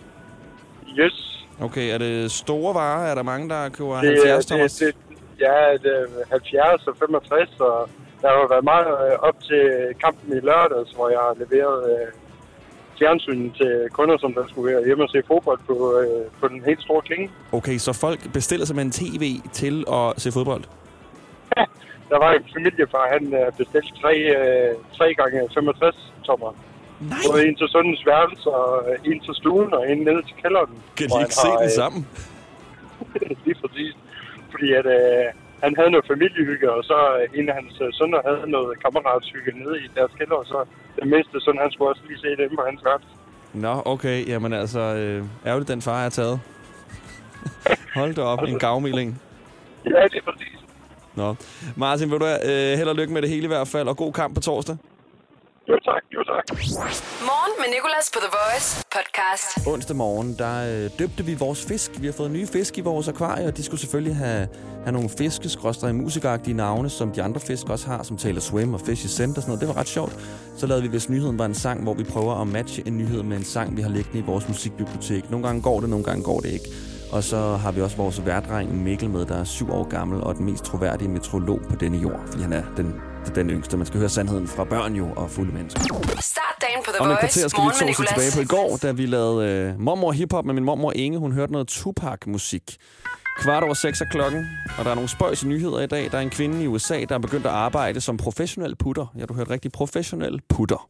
Yes. Okay, er det store varer? Er der mange, der køber Det, er- 70 det, tommers? det, ja, det er 70 og 65, og der har jo været meget øh, op til kampen i lørdags, hvor jeg har leveret øh, fjernsyn til kunder, som der skulle være hjemme og se fodbold på, øh, på den helt store klinge. Okay, så folk bestiller sig en tv til at se fodbold? Der var en familiefar, han øh, bestilte tre, øh, tre gange 65 tommer. Nej. Både en til sundens værelse, og øh, en til stuen, og en nede til kælderen. Kan de ikke se har, den øh, sammen? Lige præcis. Fordi at, øh, han havde noget familiehygge, og så en af hans sønner havde noget kammeratshygge nede i deres kælder, og så den mindste søn, han skulle også lige se dem på hans værelse. Nå, okay. Jamen altså, øh, ærgerligt, den far er taget. Hold da op, en gavmilding. Ja, det er præcis. Nå. Martin, vil du have, øh, held og lykke med det hele i hvert fald, og god kamp på torsdag. Jo tak, jo tak. Morgen med Nicolas på The Voice podcast. Onsdag morgen, der øh, døbte vi vores fisk. Vi har fået nye fisk i vores akvarie, og de skulle selvfølgelig have, have nogle fiskeskråstre i musikagtige navne, som de andre fisk også har, som Taylor Swim og Fishy Scent og sådan noget. Det var ret sjovt. Så lavede vi, hvis nyheden var en sang, hvor vi prøver at matche en nyhed med en sang, vi har liggende i vores musikbibliotek. Nogle gange går det, nogle gange går det ikke. Og så har vi også vores værdreng Mikkel med, der er syv år gammel og den mest troværdige metrolog på denne jord, fordi han er den, den yngste. Man skal høre sandheden fra børn jo og fulde mennesker. Start dagen på The Om et kvarter skal vi to tilbage på i går, da vi lavede øh, mormor hiphop med min mormor Inge. Hun hørte noget Tupac-musik. Kvart over seks er klokken, og der er nogle spøjs nyheder i dag. Der er en kvinde i USA, der er begyndt at arbejde som professionel putter. Ja, du hørte rigtig professionel putter.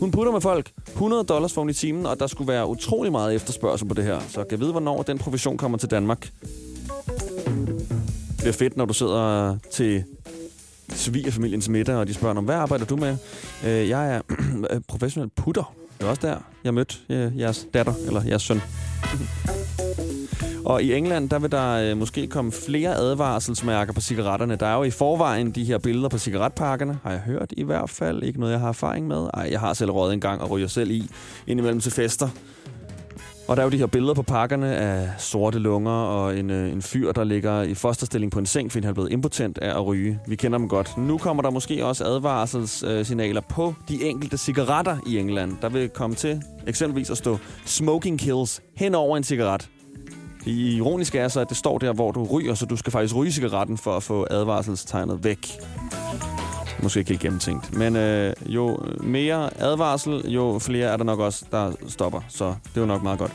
Hun putter med folk 100 dollars for hun i timen, og der skulle være utrolig meget efterspørgsel på det her. Så kan vide, hvornår den profession kommer til Danmark. Det bliver fedt, når du sidder til svigerfamiliens middag, og de spørger om, hvad arbejder du med? Øh, jeg er øh, professionel putter. Det er også der, jeg mødte øh, jeres datter, eller jeres søn. Og i England, der vil der øh, måske komme flere advarselsmærker på cigaretterne. Der er jo i forvejen de her billeder på cigaretpakkerne, har jeg hørt i hvert fald. Ikke noget, jeg har erfaring med. Ej, jeg har selv røget en gang og ryger selv i, indimellem til fester. Og der er jo de her billeder på pakkerne af sorte lunger og en, øh, en fyr, der ligger i fosterstilling på en seng, fordi han er blevet impotent af at ryge. Vi kender dem godt. Nu kommer der måske også advarselssignaler på de enkelte cigaretter i England. Der vil komme til eksempelvis at stå smoking kills hen over en cigaret. Det ironiske er så, at det står der, hvor du ryger, så du skal faktisk ryge cigaretten for at få advarselstegnet væk. Måske ikke helt gennemtænkt. Men øh, jo mere advarsel, jo flere er der nok også, der stopper. Så det er jo nok meget godt.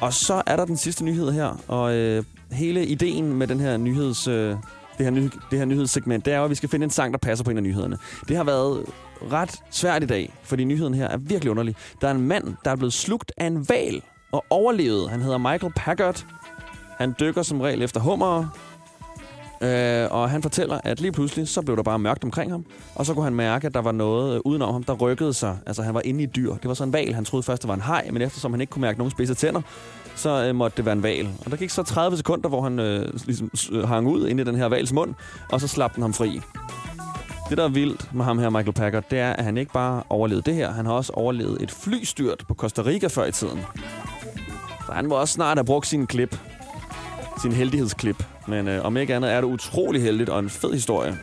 Og så er der den sidste nyhed her. Og øh, hele ideen med den her nyheds... Øh, det her, ny, det her nyhedssegment, det er jo, at vi skal finde en sang, der passer på en af nyhederne. Det har været ret svært i dag, fordi nyheden her er virkelig underlig. Der er en mand, der er blevet slugt af en val og overlevede. Han hedder Michael Packard. Han dykker som regel efter hummer, Øh, og han fortæller, at lige pludselig, så blev der bare mørkt omkring ham. Og så kunne han mærke, at der var noget øh, udenom ham, der rykkede sig. Altså, han var inde i et dyr. Det var så en val. Han troede først, det var en haj, men eftersom han ikke kunne mærke nogen spidse tænder, så øh, måtte det være en val. Og der gik så 30 sekunder, hvor han øh, ligesom, øh, hang ud inde i den her vals mund, og så slap den ham fri. Det, der er vildt med ham her, Michael Packard, det er, at han ikke bare overlevede det her, han har også overlevet et flystyrt på Costa Rica før i tiden. Så han må også snart have brugt sin klip. Sin heldighedsklip. Men øh, om ikke andet er det utrolig heldigt og en fed historie.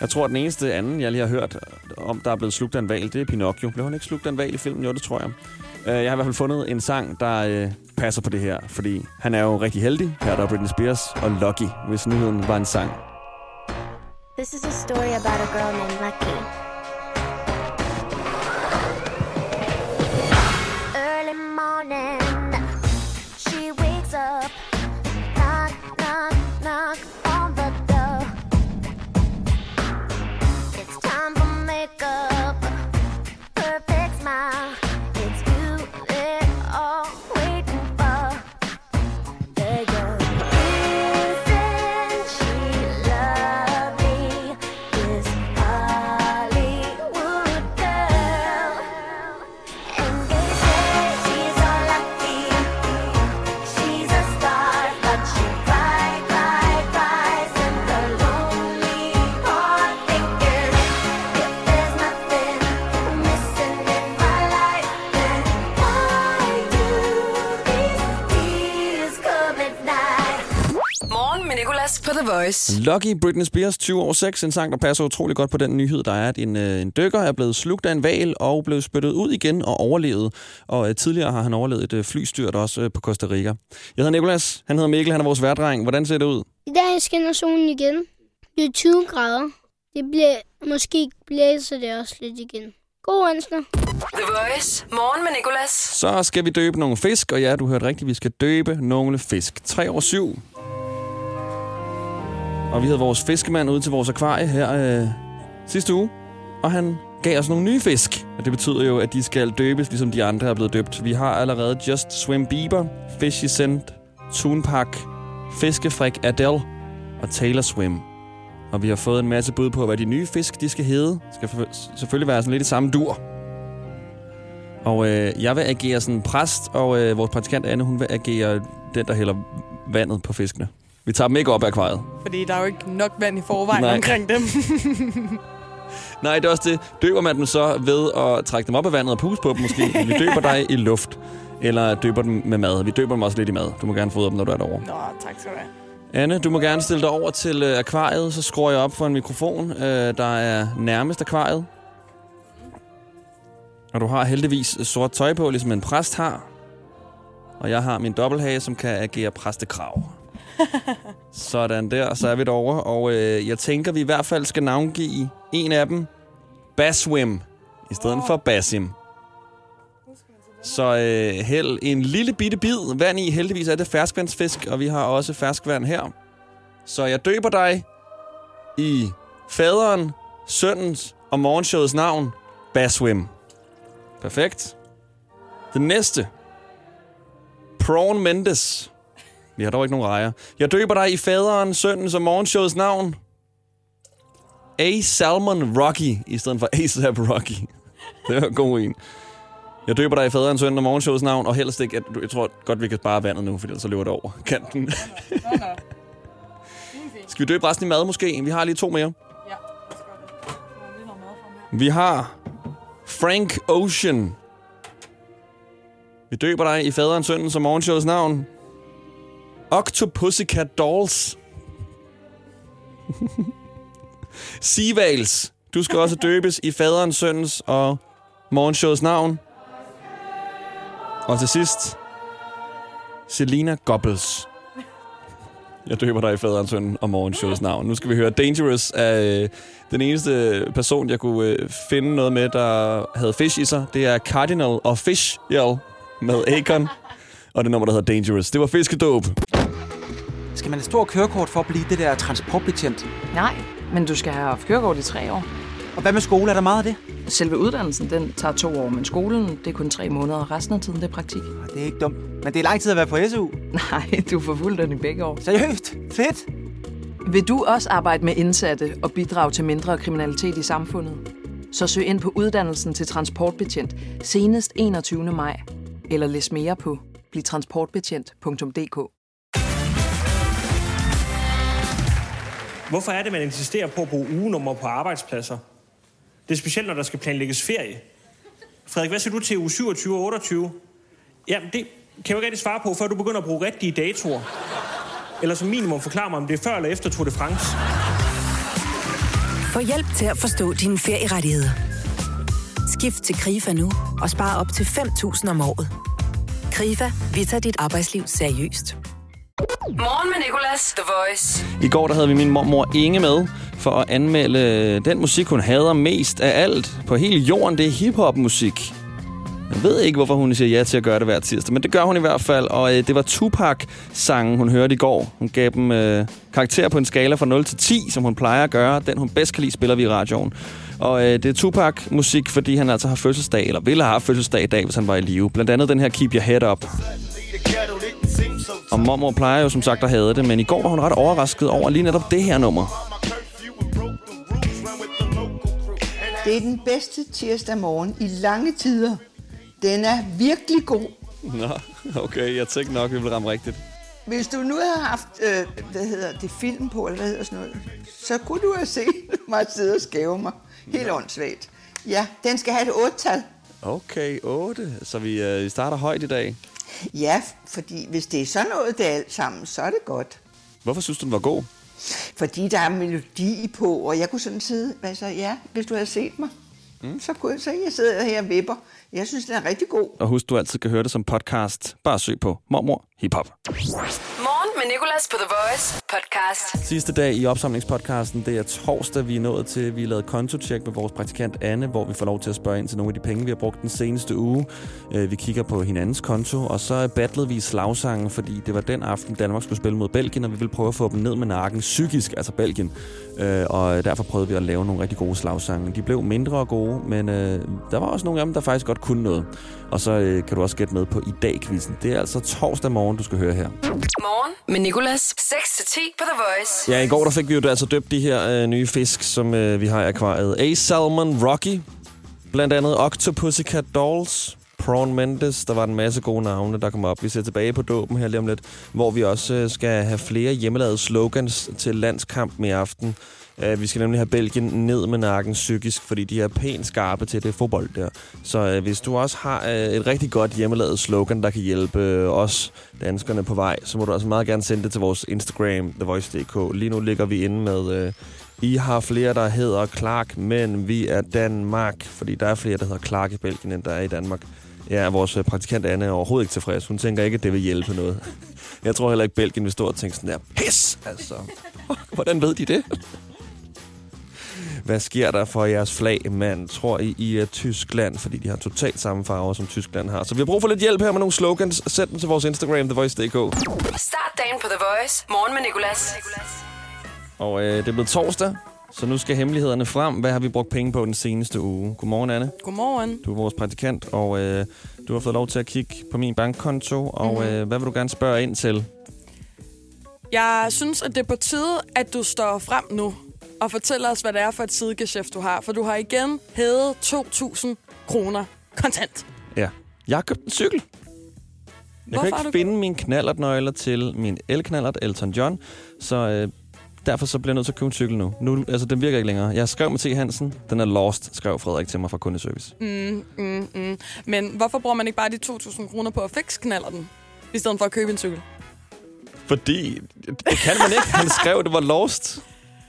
Jeg tror, at den eneste anden, jeg lige har hørt øh, om, der er blevet slugt af en val, det er Pinocchio. Blev han ikke slugt af en val i filmen? Jo, det tror jeg. Øh, jeg har i hvert fald fundet en sang, der øh, passer på det her, fordi han er jo rigtig heldig. Her er der Britney Spears og Lucky, hvis nyheden var en sang. This is a story about a girl named Lucky. Morning, she wakes up, Voice. Lucky Britney Spears 20 år 6, en sang, der passer utrolig godt på den nyhed, der er, at en, øh, en dykker er blevet slugt af en val og blev spyttet ud igen og overlevet. Og øh, tidligere har han overlevet et øh, flystyrt også øh, på Costa Rica. Jeg hedder Nicolas, han hedder Mikkel, han er vores værdreng. Hvordan ser det ud? I dag skinner solen igen. Det er 20 grader. Det bliver, måske blæser det også lidt igen. God onsdag. The Voice. Morgen med Nicolas. Så skal vi døbe nogle fisk, og ja, du hørte rigtigt, vi skal døbe nogle fisk. 3 over 7. Og vi havde vores fiskemand ude til vores akvarie her øh, sidste uge, og han gav os nogle nye fisk. Og det betyder jo, at de skal døbes, ligesom de andre er blevet døbt. Vi har allerede Just Swim Bieber, Fishy Scent, Toonpak, Fiskefrik Adele og Taylor Swim. Og vi har fået en masse bud på, hvad de nye fisk de skal hedde. Skal selvfølgelig være sådan lidt i samme dur. Og øh, jeg vil agere sådan præst, og øh, vores praktikant Anne, hun vil agere den, der hælder vandet på fiskene. Vi tager dem ikke op af akvariet. Fordi der er jo ikke nok vand i forvejen Nej. Omkring dem. Nej, det er også det. Døber man dem så ved at trække dem op af vandet og puste på dem måske? Vi døber dig i luft. Eller døber dem med mad. Vi døber dem også lidt i mad. Du må gerne fodre dem, når du er derovre. Nå, tak skal du have. Anne, du må gerne stille dig over til øh, akvariet, så skruer jeg op for en mikrofon, øh, der er nærmest akvariet. Og du har heldigvis sort tøj på, ligesom en præst har. Og jeg har min dobbelthage, som kan agere præstekrav. Sådan der, så er vi derovre. Og øh, jeg tænker, vi i hvert fald skal navngive en af dem Baswim, i stedet for Basim. Så øh, hæld en lille bitte bid vand i. Heldigvis er det ferskvandsfisk, og vi har også ferskvand her. Så jeg døber dig i faderen, søndens og morgenshowets navn, Baswim. Perfekt. Den næste. Prawn Mendes. Vi har dog ikke nogen rejer. Jeg døber dig i faderen, søndens og morgenshowets navn. A. Salmon Rocky, i stedet for ASAP Rocky. Det var en god en. Jeg døber dig i faderen, sønnen og morgenshowets navn, og helst ikke, at jeg tror godt, vi kan spare vandet nu, for ellers så løber det over kanten. Skal vi døbe resten i mad måske? Vi har lige to mere. Vi har Frank Ocean. Vi døber dig i faderen, sønnen og morgenshowets navn. Octopussycat Dolls. Sivals. Du skal også døbes i faderens, søndens og morgenshowets navn. Og til sidst, Selina Gobbles. Jeg døber dig i faderens søn og morgenshowets navn. Nu skal vi høre Dangerous af øh, den eneste person, jeg kunne øh, finde noget med, der havde fish i sig. Det er Cardinal og Fish Yell med Akon. Og det nummer, der hedder Dangerous. Det var fiskedåb. Skal man have stor kørekort for at blive det der transportbetjent? Nej, men du skal have haft kørekort i tre år. Og hvad med skole? Er der meget af det? Selve uddannelsen, den tager to år, men skolen, det er kun tre måneder, og resten af tiden, det er praktik. Det er ikke dumt. Men det er lang tid at være på SU. Nej, du får fuldt den i begge år. Seriøst? Fedt! Vil du også arbejde med indsatte og bidrage til mindre kriminalitet i samfundet? Så søg ind på uddannelsen til transportbetjent senest 21. maj. Eller læs mere på blivtransportbetjent.dk Hvorfor er det, man insisterer på at bruge ugenummer på arbejdspladser? Det er specielt, når der skal planlægges ferie. Frederik, hvad siger du til uge 27 og 28? Jamen, det kan jeg jo ikke rigtig svare på, før du begynder at bruge rigtige datoer. Eller som minimum forklare mig, om det er før eller efter Tour de France. Få hjælp til at forstå dine ferierettigheder. Skift til KRIFA nu og spare op til 5.000 om året. KRIFA, vi tager dit arbejdsliv seriøst. Morgen med Nicolas, The Voice. I går der havde vi min mormor Inge med for at anmelde den musik, hun hader mest af alt på hele jorden. Det er hiphop-musik. Jeg ved ikke, hvorfor hun siger ja til at gøre det hver tirsdag, men det gør hun i hvert fald. Og øh, det var Tupac-sangen, hun hørte i går. Hun gav dem øh, karakter på en skala fra 0 til 10, som hun plejer at gøre. Den, hun bedst kan lide, spiller vi i radioen. Og øh, det er Tupac-musik, fordi han altså har fødselsdag, eller ville have haft fødselsdag i dag, hvis han var i live. Blandt andet den her Keep Your Head Up. Og mormor plejer jo som sagt at have det, men i går var hun ret overrasket over lige netop det her nummer. Det er den bedste tirsdag morgen i lange tider. Den er virkelig god. Nå, okay, jeg tænkte nok, vi ville ramme rigtigt. Hvis du nu havde haft, øh, hvad hedder det, film på, eller hvad hedder sådan noget, så kunne du have set mig sidde og skæve mig. Helt åndssvagt. Ja, den skal have et otte-tal. Okay, 8. Så vi, øh, vi starter højt i dag. Ja, fordi hvis det er sådan noget, det er alt sammen, så er det godt. Hvorfor synes du, den var god? Fordi der er melodi på, og jeg kunne sådan sidde, altså ja, hvis du havde set mig, mm. så kunne jeg så jeg sidder her og vipper. Jeg synes, den er rigtig god. Og husk, du altid kan høre det som podcast. Bare søg på Mormor Hip Hop. Morgen med Nicolas på The Voice podcast. Sidste dag i opsamlingspodcasten, det er torsdag, vi er nået til. Vi har lavet kontotjek med vores praktikant Anne, hvor vi får lov til at spørge ind til nogle af de penge, vi har brugt den seneste uge. Øh, Vi kigger på hinandens konto, og så battlede vi i slagsangen, fordi det var den aften, Danmark skulle spille mod Belgien, og vi ville prøve at få dem ned med nakken psykisk, altså Belgien. Øh, Og derfor prøvede vi at lave nogle rigtig gode slagsange. De blev mindre gode, men øh, der var også nogle af dem, der faktisk godt kunne noget. Og så kan du også gætte med på i dag-quizzen. Det er altså torsdag morgen, du skal høre her. Morgen med Nicolas. 6-10 på The Voice. Ja, i går der fik vi jo altså døbt de her øh, nye fisk, som øh, vi har i akvariet. A-Salmon Rocky, blandt andet Octopussycat Dolls, Prawn Mendes, der var en masse gode navne, der kommer op. Vi ser tilbage på dåben her lige om lidt, hvor vi også øh, skal have flere hjemmelavede slogans til landskampen i aften. Uh, vi skal nemlig have Belgien ned med nakken psykisk, fordi de er pænt skarpe til det fodbold der. Så uh, hvis du også har uh, et rigtig godt hjemmelavet slogan, der kan hjælpe uh, os danskerne på vej, så må du også meget gerne sende det til vores Instagram, thevoice.dk. Lige nu ligger vi inde med... Uh, I har flere, der hedder Clark, men vi er Danmark, fordi der er flere, der hedder Clark i Belgien, end der er i Danmark. Ja, vores praktikant Anne er overhovedet ikke tilfreds. Hun tænker ikke, at det vil hjælpe noget. Jeg tror heller ikke, Belgien vil stå og tænke sådan der, pis, altså. Hvordan ved de det? Hvad sker der for jeres flag, mand? Tror I, I er Tyskland? Fordi de har totalt samme farver, som Tyskland har. Så vi har brug for lidt hjælp her med nogle slogans. Send dem til vores Instagram, thevoice.dk. Start dagen på The Voice. Morgen med Nicolas. Og øh, det er blevet torsdag, så nu skal hemmelighederne frem. Hvad har vi brugt penge på den seneste uge? Godmorgen, Anne. Godmorgen. Du er vores praktikant, og øh, du har fået lov til at kigge på min bankkonto. Og Mhm. øh, hvad vil du gerne spørge ind til? Jeg synes, at det er på tide, at du står frem nu og fortæller os, hvad det er for et sidegeschæft, du har. For du har igen hævet 2.000 kroner kontant. Ja. Jeg har købt en cykel. Jeg Hvorfor kan ikke finde mine knallertnøgler til min elknallert Elton John, så øh, derfor så bliver jeg nødt til at købe en cykel nu. nu. Altså, den virker ikke længere. Jeg skrev med T. Hansen. Den er lost, skrev Frederik til mig fra kundeservice. Mm, mm, mm. Men hvorfor bruger man ikke bare de 2.000 kroner på at fikse knallerten, i stedet for at købe en cykel? Fordi det kan man ikke. Han skrev, det var lost.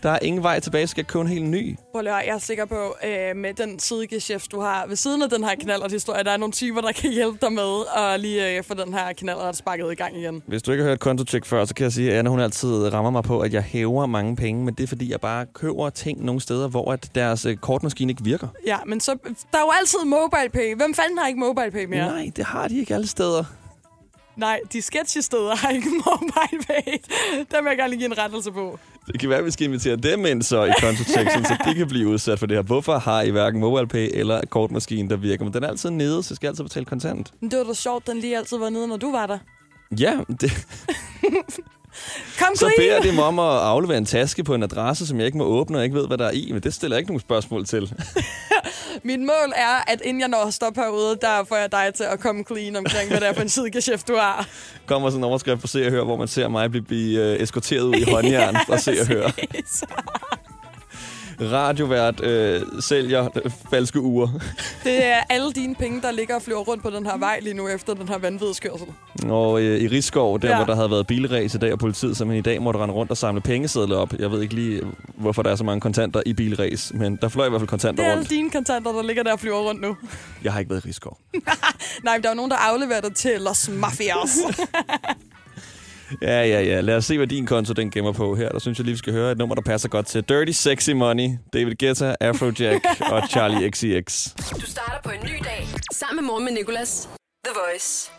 Der er ingen vej tilbage, skal jeg købe en helt ny. Prøv at jeg er sikker på, øh, med den sidegeschæft, du har ved siden af den her knallert-historie, der er nogle typer, der kan hjælpe dig med at lige øh, få den her knallert sparket i gang igen. Hvis du ikke har hørt kontotjek før, så kan jeg sige, at Anna hun altid rammer mig på, at jeg hæver mange penge, men det er fordi, jeg bare køber ting nogle steder, hvor at deres øh, kortmaskine ikke virker. Ja, men så, der er jo altid MobilePay. Hvem fanden har ikke MobilePay mere? Nej, det har de ikke alle steder. Nej, de sketchy steder har ikke MobilePay. Der vil jeg gerne lige give en rettelse på. Det kan være, at vi skal invitere dem ind så i kontotjek, så de kan blive udsat for det her. Hvorfor har I hverken MobilePay eller kortmaskine, der virker? Men den er altid nede, så jeg skal altid betale kontant. Men det var da sjovt, den lige altid var nede, når du var der. Ja, det, Kom, så beder de mig om at aflevere en taske på en adresse, som jeg ikke må åbne og ikke ved, hvad der er i. Men det stiller jeg ikke nogen spørgsmål til. Mit mål er, at inden jeg når at stoppe herude, der får jeg dig til at komme clean omkring, hvad det er for en sidegeschæft, du har. kommer sådan en overskrift på Se og Hør, hvor man ser mig blive, blive uh, eskorteret ud i håndjern fra Se og Hør. Radiovært øh, sælger øh, falske uger. Det er alle dine penge, der ligger og flyver rundt på den her vej lige nu, efter den her vanvidskørsel. Og øh, i Rigskov, der Ja. hvor der havde været bilræs i dag, og politiet simpelthen i dag måtte rende rundt og samle pengesedler op. Jeg ved ikke lige, hvorfor der er så mange kontanter i bilræs, men der fløj i hvert fald kontanter Det er alle rundt. dine kontanter, der ligger der og flyver rundt nu. Jeg har ikke været i Rigskov. Nej, men der er jo nogen, der afleverer dig til Los Mafias. Ja, ja, ja. Lad os se, hvad din konto den gemmer på her. Der synes jeg lige, vi skal høre et nummer, der passer godt til Dirty Sexy Money, David Guetta, Afrojack og Charlie XCX. Du starter på en ny dag sammen med morgen med Nicolas. The Voice.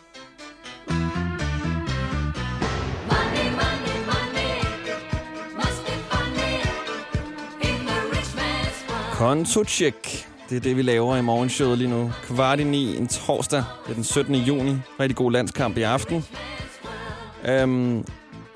Konto-check. Det er det, vi laver i morgenshowet lige nu. Kvart i ni, en torsdag. Det er den 17. juni. Rigtig god landskamp i aften. Um,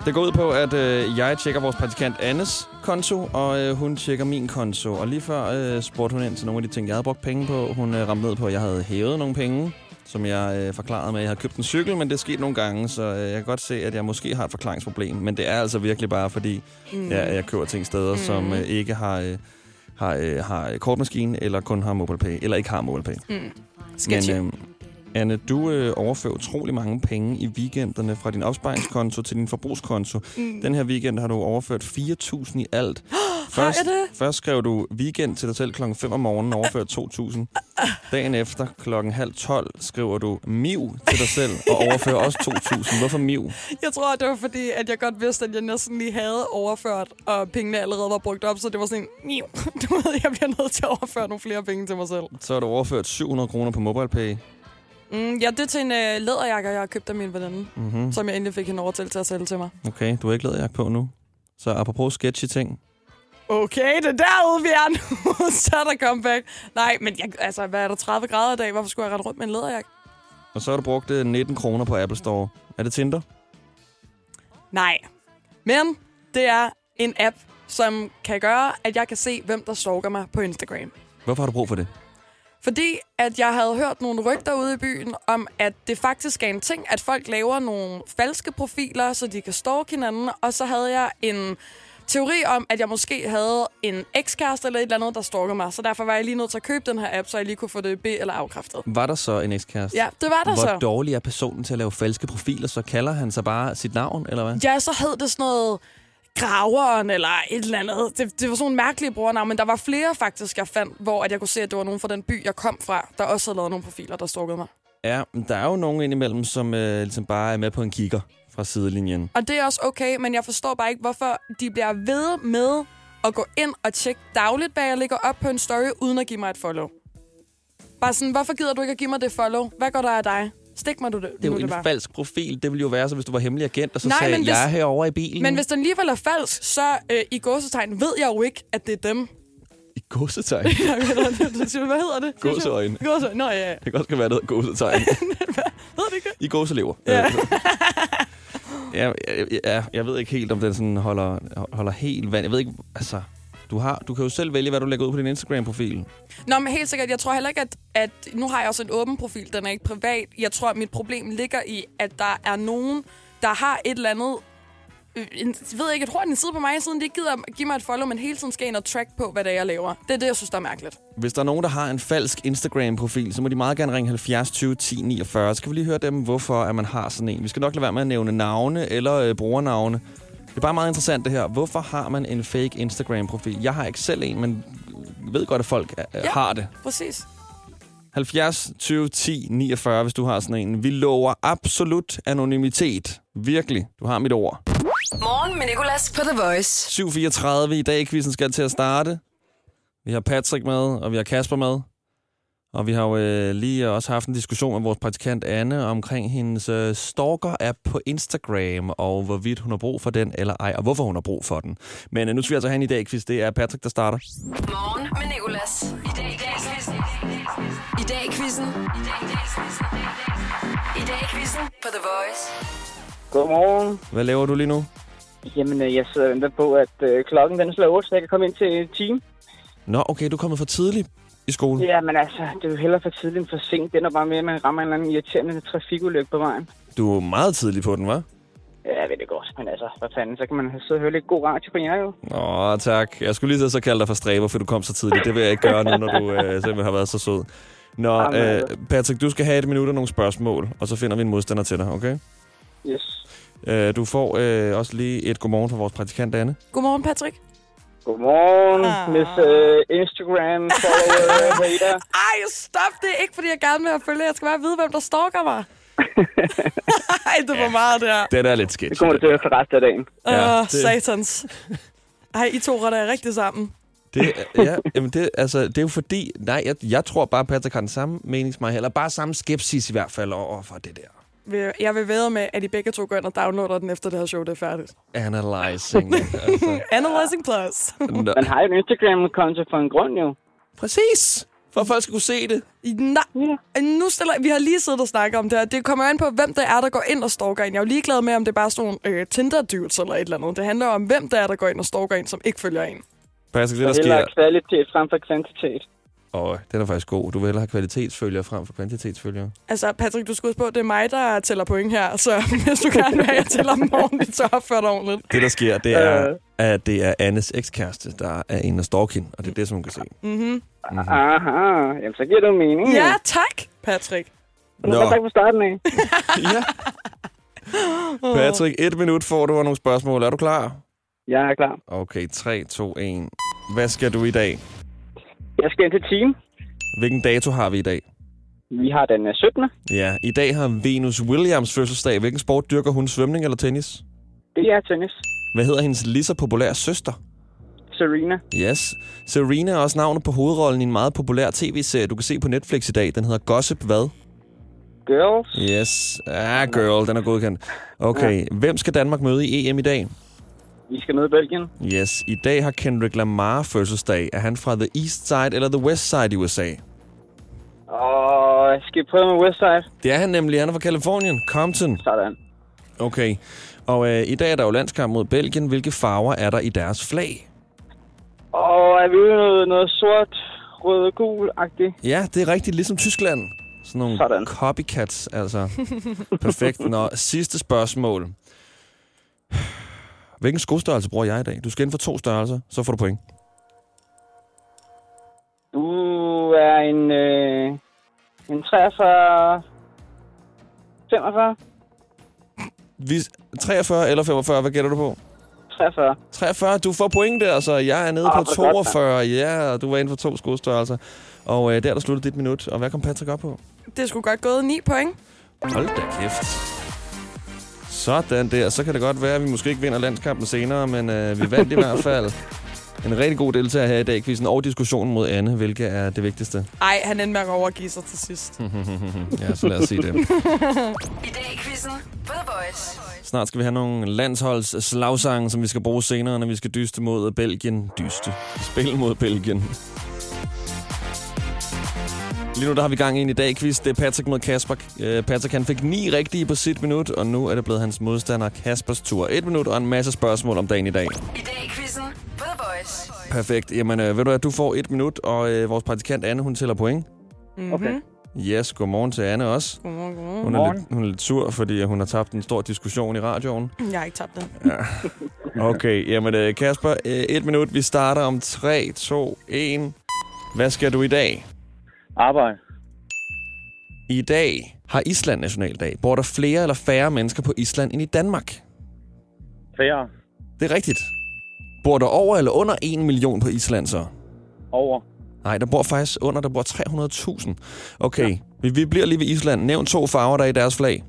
det går ud på, at øh, jeg tjekker vores praktikant Annes konto, og øh, hun tjekker min konto. Og lige før øh, spurgte hun ind til nogle af de ting, jeg havde brugt penge på. Hun øh, ramte ned på, at jeg havde hævet nogle penge, som jeg øh, forklarede med, at jeg havde købt en cykel, men det er sket nogle gange, så øh, jeg kan godt se, at jeg måske har et forklaringsproblem. Men det er altså virkelig bare, fordi mm. jeg, jeg køber ting steder, mm. som øh, ikke har... Øh, har, øh, har kortmaskine, eller kun har MobilePay, eller ikke har MobilePay. Mm. Sketchy. Men, øh, Anne, du øh, overfører utrolig mange penge i weekenderne fra din opsparingskonto til din forbrugskonto. Mm. Den her weekend har du overført 4.000 i alt. Det? Først skrev du weekend til dig selv klokken 5 om morgenen og overført 2.000. Dagen efter klokken halv 12 skriver du miv til dig selv og overfører også 2.000. Hvorfor miv? Jeg tror, det var fordi, at jeg godt vidste, at jeg næsten lige havde overført, og pengene allerede var brugt op, så det var sådan en, "Miu." du ved, jeg bliver nødt til at overføre nogle flere penge til mig selv. Så har du overført 700 kroner på MobilePay. Mm, ja, det er til en øh, læderjakke, jeg har købt af min veninde, Mhm. som jeg endelig fik hende overtalt til at sælge til mig. Okay, du har ikke læderjakke på nu. Så apropos sketchy ting. Okay, det er derude, vi er nu. så er der comeback. Nej, men jeg, altså, hvad er der 30 grader i dag? Hvorfor skulle jeg rette rundt med en læderjakke? Og så har du brugt øh, 19 kroner på Apple Store. Er det Tinder? Nej. Men det er en app, som kan gøre, at jeg kan se, hvem der stalker mig på Instagram. Hvorfor har du brug for det? Fordi at jeg havde hørt nogle rygter ude i byen om, at det faktisk er en ting, at folk laver nogle falske profiler, så de kan stalke hinanden. Og så havde jeg en teori om, at jeg måske havde en ekskæreste eller et eller andet, der stalker mig. Så derfor var jeg lige nødt til at købe den her app, så jeg lige kunne få det be- eller afkræftet. Var der så en ekskæreste? Ja, det var der Hvor så. dårlig er personen til at lave falske profiler? Så kalder han sig bare sit navn, eller hvad? Ja, så hed det sådan noget graveren eller et eller andet. Det, det var sådan nogle mærkelige brugernavn, men der var flere faktisk, jeg fandt, hvor at jeg kunne se, at det var nogen fra den by, jeg kom fra, der også havde lavet nogle profiler, der stalkede mig. Ja, men der er jo nogen indimellem, som øh, ligesom bare er med på en kigger fra sidelinjen. Og det er også okay, men jeg forstår bare ikke, hvorfor de bliver ved med at gå ind og tjekke dagligt, hvad jeg lægger op på en story, uden at give mig et follow. Bare sådan, hvorfor gider du ikke at give mig det follow? Hvad går der af dig? Stik mig du det. Det er jo en bare. falsk profil. Det ville jo være så, hvis du var hemmelig agent, og så Nej, sagde, men jeg hvis- er herovre i bilen. Men hvis den alligevel er falsk, så øh, i gåsetegn ved jeg jo ikke, at det er dem. I. Jeg ikke, Hvad hedder det? Gåseøjne. Gåseøjne. Nå, ja. Det kan også være noget gåsetegn. Ved det ikke det? I gåselever. Ja. ja, ja, ja, jeg ved ikke helt, om den sådan holder, holder helt vand. Jeg ved ikke, altså... Du, har, du kan jo selv vælge, hvad du lægger ud på din Instagram-profil. Nå, men helt sikkert. Jeg tror heller ikke, at, at... Nu har jeg også en åben profil. Den er ikke privat. Jeg tror, at mit problem ligger i, at der er nogen, der har et eller andet... øh, En, jeg ved ikke, jeg tror, at en side på mig, siden de ikke gider give mig et follow, men hele tiden skal ind og track på, hvad det er, jeg laver. Det er det, jeg synes, der er mærkeligt. Hvis der er nogen, der har en falsk Instagram-profil, så må de meget gerne ringe 70 20 10 49. Så skal vi lige høre dem, hvorfor at man har sådan en. Vi skal nok lade være med at nævne navne eller øh, brugernavne. Det er bare meget interessant det her. Hvorfor har man en fake Instagram-profil? Jeg har ikke selv en, men ved godt, at folk øh, Ja. har det. Præcis. 70 20 10 49, hvis du har sådan en. Vi lover absolut anonymitet. Virkelig. Du har mit ord. Morgen med Nicolas på The Voice. 7.34 i dag. Quizzen skal til at starte. Vi har Patrick med, og vi har Kasper med. Og vi har jo øh, lige også haft en diskussion med vores praktikant Anne omkring hendes øh, stalker-app på Instagram, og hvorvidt hun har brug for den eller ej, og hvorfor hun har brug for den. Men øh, nu skal vi altså have en i dag, quiz. Det er Patrick, der starter. Morgen med Nicolas. I dag i dag quizzen. I dag i quizzen. I dag i dag quizzen. I dag i quizzen på The Voice. Godmorgen. Hvad laver du lige nu? Jamen, øh, jeg sidder og venter på, at øh, klokken den slår 8, så jeg kan komme ind til team. Nå, okay, du er kommet for tidligt i skole? Ja, men altså, det er jo hellere for tidligt end for sent. Det er bare med, at man rammer en eller anden irriterende trafikulykke på vejen. Du er meget tidlig på den, var? Ja, jeg ved det godt. Men altså, hvad fanden, så kan man sidde og høre lidt god radio på jer jo. Åh, tak. Jeg skulle lige så kalde dig for stræber, for du kom så tidligt. Det vil jeg ikke gøre nu, når du øh, simpelthen har været så sød. Nå, Jamen, øh, altså. Patrick, du skal have et minut og nogle spørgsmål, og så finder vi en modstander til dig, okay? Yes. Øh, du får øh, også lige et godmorgen fra vores praktikant, Anne. Godmorgen, Patrick. Godmorgen, Ah. Miss uh, Instagram follower hater. Ej, stop det. Ikke fordi jeg gerne vil have følge. Jeg skal bare vide, hvem der stalker mig. Ej, det var meget der. Den er lidt sketchy. Det kommer du til at for resten af dagen. Åh, Ja, ja, det- satans. Ej, I to retter er rigtig sammen. Det, ja, jamen det, altså, det er jo fordi... Nej, jeg, jeg tror bare, Patrick har den samme mening som mig, eller bare samme skepsis i hvert fald over for det der. Vil- Jeg vil væde med, at I begge to går ind og downloader den, efter det her show det er færdigt. Analyzing. altså. Analyzing Plus. Nå. Man har jo en Instagram-konto for en grund jo. Præcis. For at folk skal kunne se det. Nej, nu stiller, vi har lige siddet og snakket om det her. Det kommer an på, hvem det er, der går ind og stalker en. Jeg er jo ligeglad med, om det er bare sådan nogle øh, Tinder-dudes eller et eller andet. Det handler om, hvem det er, der går ind og stalker en, som ikke følger en. Patrick, det der sker... kvalitet frem for kvantitet. Åh, den er faktisk god. Du vil hellere have kvalitetsfølgere frem for kvantitetsfølgere. Altså, Patrick, du skal huske på, det er mig, der tæller point her. Så hvis du gerne vil have, at jeg tæller dem ordentligt, så opfør dig ordentligt. Det, der sker, det er, at det er Annes ekskæreste, der er en af stalking, og det er det, som hun kan se. Mm-hmm. Aha, jamen så giver det mening. Ja, tak, Patrick. Nå. Tak fra starten af. ja. Patrick, et minut får du og nogle spørgsmål. Er du klar? Jeg er klar. Okay, 3, 2, 1. Hvad skal du i dag? Jeg skal ind til team. Hvilken dato har vi i dag? Vi har den øh, 17. Ja, i dag har Venus Williams fødselsdag. Hvilken sport dyrker hun? Svømning eller tennis? Det er tennis. Hvad hedder hendes lige så populære søster? Serena. Yes. Serena er også navnet på hovedrollen i en meget populær tv-serie, du kan se på Netflix i dag. Den hedder Gossip hvad? Girls. Yes. Ah, girl, den er godkendt. Okay, ja. hvem skal Danmark møde i EM i dag? Vi skal møde Belgien. Yes, i dag har Kendrick Lamar fødselsdag. Er han fra the East Side eller the West Side i USA? Og skal vi prøve med Westside? Det er han nemlig. Han er fra Kalifornien. Compton. Sådan. Okay. Og øh, i dag er der jo landskamp mod Belgien. Hvilke farver er der i deres flag? Og er vi ude i noget, noget sort, rød, gul-agtigt? Ja, det er rigtigt, ligesom Tyskland. Sådan nogle Sådan. copycats, altså. Perfekt. Nå, sidste spørgsmål. Hvilken skostørrelse bruger jeg i dag? Du skal inden for to størrelser, så får du point. Du er en, øh, en 43... 45? Vi, 43 eller 45, hvad gætter du på? 43. 43, du får point der, så jeg er nede Ah, på hvor godt, 42. Ja, du var inden for to skostørrelser. Og øh, der er der sluttet dit minut. Og hvad kom Patrick op på? Det skulle godt gået 9 point. Hold da kæft. Sådan der. Så kan det godt være, at vi måske ikke vinder landskampen senere, men øh, vi vandt i hvert fald. En rigtig god deltager her i dag, quizzen og diskussionen mod Anne, hvilket er det vigtigste. Ej, han endte med at overgive sig til sidst. ja, så lad os sige det. I dag i quizzen på The Voice. Snart skal vi have nogle landsholds slagsange, som vi skal bruge senere, når vi skal dyste mod Belgien. Dyste. Spil mod Belgien. Lige nu der har vi gang i en i dag quiz. Det er Patrick mod Kasper. Øh, Patrick han fik ni rigtige på sit minut, og nu er det blevet hans modstander Kaspers tur. Et minut og en masse spørgsmål om dagen i dag. I dag i quizzen på The Voice. Perfekt. Jamen, øh, ved du at du får et minut, og øh, vores praktikant Anne, hun tæller point. Mm-hmm. Okay. Yes, godmorgen til Anne også. Godmorgen, godmorgen. Hun er, lidt, hun er lidt sur, fordi hun har tabt en stor diskussion i radioen. Jeg har ikke tabt den. Ja. Okay, jamen øh, Kasper, øh, et minut. Vi starter om 3, 2, 1. Hvad skal du i dag? Arbejde. I dag har Island nationaldag. Bor der flere eller færre mennesker på Island end i Danmark? Færre. Det er rigtigt. Bor der over eller under 1 million på Island så? Over. Nej, der bor faktisk under, der bor 300.000. Okay, ja. vi, vi bliver lige ved Island. Nævn to farver, der er i deres flag.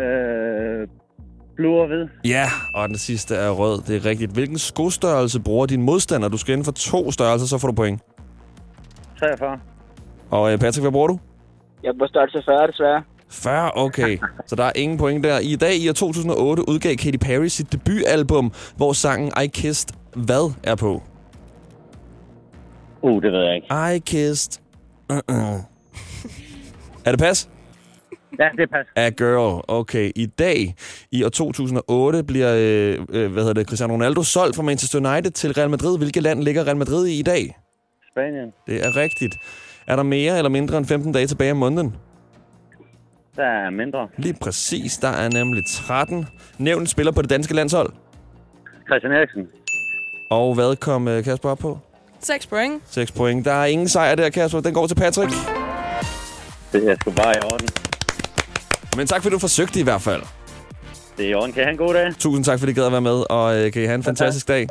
Øh, blå og hvid. Ja, og den sidste er rød. Det er rigtigt. Hvilken skostørrelse bruger din modstander? Du skal inden for to størrelser, så får du point. 43. Og øh, Patrick, hvad bruger du? Jeg er på størrelse 40, desværre. 40, okay. Så der er ingen point der. I dag i år 2008 udgav Katy Perry sit debutalbum, hvor sangen I Kissed hvad er på? Uh, det ved jeg ikke. I Kissed... Uh-uh. er det pas? Ja, det er pas. A Girl. Okay, i dag i år 2008 bliver øh, øh, hvad hedder det, Cristiano Ronaldo solgt fra Manchester United til Real Madrid. Hvilket land ligger Real Madrid i i dag? Spanien. Det er rigtigt. Er der mere eller mindre end 15 dage tilbage om måneden? Der er mindre. Lige præcis. Der er nemlig 13. Nævn spiller på det danske landshold. Christian Eriksen. Og hvad kom øh, Kasper op på? 6 point. 6 point. Der er ingen sejr der, Kasper. Den går til Patrick. Det er sgu bare i orden. Men tak, fordi du forsøgte i hvert fald. Det er i orden. Kan I have en god dag? Tusind tak, fordi I gad at være med, og øh, kan I have en fantastisk dag.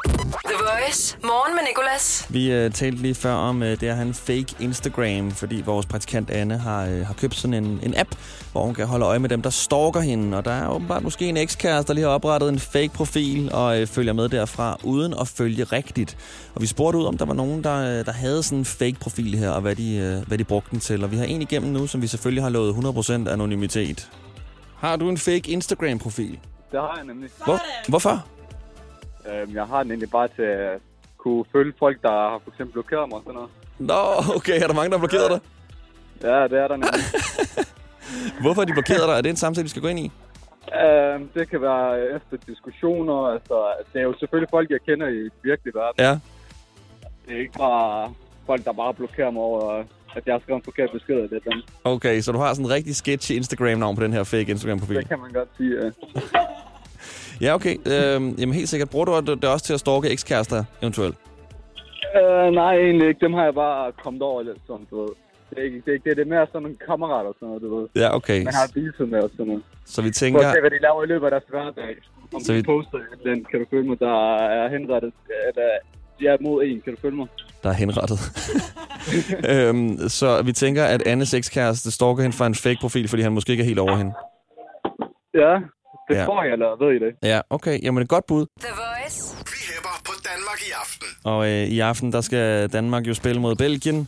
Voice. Morgen med Nicolas. Vi øh, talte lige før om øh, det at have en fake Instagram, fordi vores praktikant Anne har, øh, har købt sådan en, en app, hvor hun kan holde øje med dem, der stalker hende. Og der er åbenbart måske en ekskæreste, der lige har oprettet en fake profil og øh, følger med derfra, uden at følge rigtigt. Og vi spurgte ud, om der var nogen, der, øh, der havde sådan en fake profil her, og hvad de, øh, hvad de brugte den til. Og vi har en igennem nu, som vi selvfølgelig har lovet 100% anonymitet. Har du en fake Instagram-profil? Det har jeg nemlig. Hvor, hvorfor? Øhm, jeg har den egentlig bare til at kunne følge folk, der har for eksempel blokeret mig og sådan noget. Nå, okay. Er der mange, der har blokeret dig? Ja, det er der nemlig. Hvorfor har de blokeret dig? Er det en samtale, vi skal gå ind i? øhm, det kan være efter diskussioner. Altså, det er jo selvfølgelig folk, jeg kender i den virkelige verden. Ja. Det er ikke bare folk, der bare blokerer mig over, at jeg har skrevet en forkert besked. eller Det, dem. Okay, så du har sådan en rigtig sketchy Instagram-navn på den her fake Instagram-profil? det kan man godt sige, ja. Ja, okay. Øhm, jamen helt sikkert. Bruger du det også til at stalke ekskærester eventuelt? Øh, nej, egentlig ikke. Dem har jeg bare kommet over lidt sådan, du ved. Det er, ikke, det, er, ikke det, er mere sådan nogle kammerater og sådan noget, du ved. Ja, okay. Man har viset med og sådan noget. Så vi For tænker... at se, hvad de laver i løbet af deres hverdag. Om Så vi- poster den, kan du følge mig, der er henrettet, eller de er mod en, kan du følge mig? Der er henrettet. øhm, så vi tænker, at Annes ekskæreste stalker hende fra en fake profil, fordi han måske ikke er helt over hende. Ja, det Ja. tror jeg, eller ved I det? Ja, okay. Jamen et godt bud. The Voice. Danmark i aften. Og øh, i aften, der skal Danmark jo spille mod Belgien,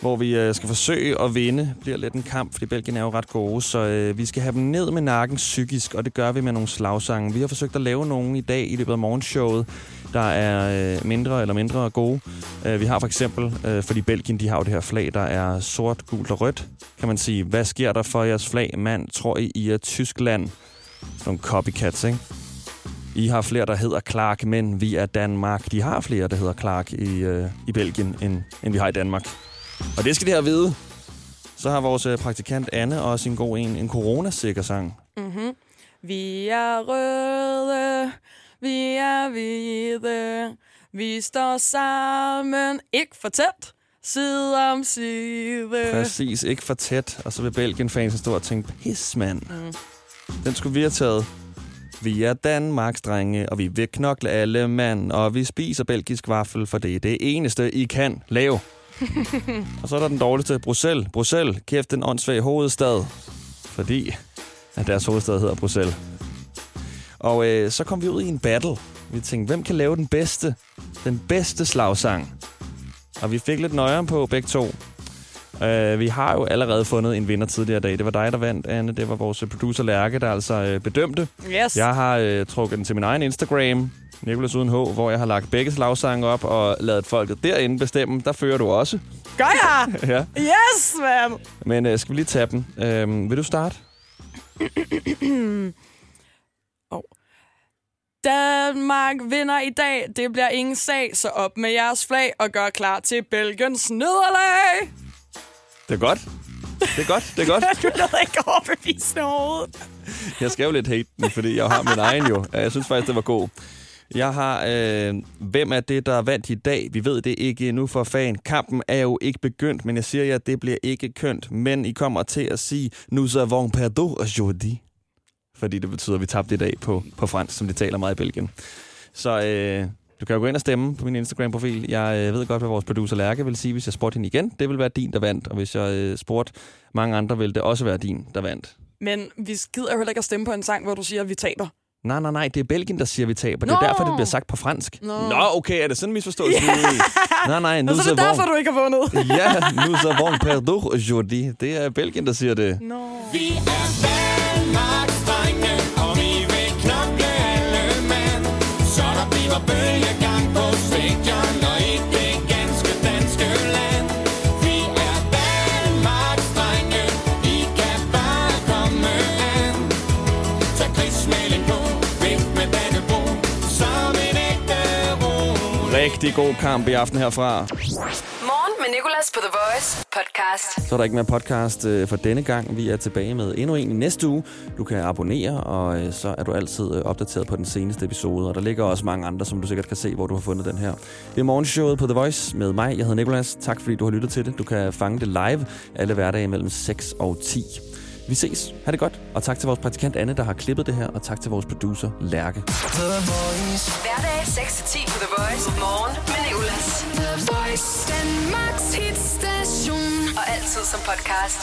hvor vi øh, skal forsøge at vinde. Det bliver lidt en kamp, fordi Belgien er jo ret gode, så øh, vi skal have dem ned med nakken psykisk, og det gør vi med nogle slagsange. Vi har forsøgt at lave nogle i dag i løbet af morgenshowet, der er øh, mindre eller mindre gode. Øh, vi har for eksempel, øh, fordi Belgien de har jo det her flag, der er sort, gult og rødt, kan man sige, hvad sker der for jeres flag, mand? Tror I, I er Tyskland? Sådan nogle copycats, ikke? I har flere, der hedder Clark, men vi er Danmark. De har flere, der hedder Clark i, øh, i Belgien, end, end vi har i Danmark. Og det skal de have at vide. Så har vores øh, praktikant Anne også en god en, en coronasikker sang. Mm-hmm. Vi er røde, vi er hvide, vi står sammen, ikke for tæt, side om side. Præcis, ikke for tæt. Og så vil Belgien-fansen stå og tænke, pis mand. Mm. Den skulle vi have taget. Vi er Danmarks drenge, og vi vil knokle alle mand, og vi spiser belgisk vaffel, for det er det eneste, I kan lave. Og så er der den dårligste, Bruxelles. Bruxelles, kæft den åndssvage hovedstad. Fordi at deres hovedstad hedder Bruxelles. Og øh, så kom vi ud i en battle. Vi tænkte, hvem kan lave den bedste, den bedste slagsang? Og vi fik lidt nøjere på begge to. Uh, vi har jo allerede fundet en vinder tidligere i dag. Det var dig, der vandt, Anne. Det var vores producer Lærke, der altså uh, bedømte. Yes. Jeg har uh, trukket den til min egen Instagram, Nicolas Uden H, hvor jeg har lagt begge slagsange op og lavet folket derinde bestemme. Der fører du også. Gør jeg? ja. Yes, man! Men uh, skal vi lige tage dem? Uh, vil du starte? oh. Danmark vinder i dag. Det bliver ingen sag, så op med jeres flag og gør klar til Belgiens nederlag. Det er godt. Det er godt, det er godt. du nåede ikke overbevisende overhovedet. Jeg skrev lidt hate den, fordi jeg har min egen jo. Jeg synes faktisk, det var god. Jeg har, øh, hvem er det, der er vandt i dag? Vi ved det ikke endnu for fan. Kampen er jo ikke begyndt, men jeg siger jer, at det bliver ikke kønt. Men I kommer til at sige, nous avons perdu aujourd'hui. Fordi det betyder, at vi tabte i dag på, på fransk, som de taler meget i Belgien. Så øh, du kan jo gå ind og stemme på min Instagram-profil. Jeg øh, ved godt, hvad vores producer Lærke vil sige, hvis jeg spurgte hende igen. Det vil være din, der vandt. Og hvis jeg øh, spurgte mange andre, vil det også være din, der vandt. Men vi gider jo heller ikke at stemme på en sang, hvor du siger, at vi taber. Nej, nej, nej, det er Belgien, der siger, at vi taber. Det er Nå! derfor, det bliver sagt på fransk. Nå. Nå okay, er det sådan en misforståelse? nej, nej, Og nous så er det avons... derfor, du ikke har vundet. ja, nous avons perdu aujourd'hui. Det er Belgien, der siger det. No. Vi er Rigtig god kamp i aften herfra. Morgen Nicolas på The Voice podcast. Så er der ikke mere podcast øh, for denne gang. Vi er tilbage med endnu en i næste uge. Du kan abonnere, og øh, så er du altid øh, opdateret på den seneste episode. Og der ligger også mange andre, som du sikkert kan se, hvor du har fundet den her. Det er morgenshowet på The Voice med mig. Jeg hedder Nicolas. Tak fordi du har lyttet til det. Du kan fange det live alle hverdage mellem 6 og 10. Vi ses. Ha' det godt. Og tak til vores praktikant Anne, der har klippet det her. Og tak til vores producer Lærke. Hverdag 6-10 på The Voice. Morgen med Nicolas. The Voice. Danmarks hitstation. Og altid som podcast.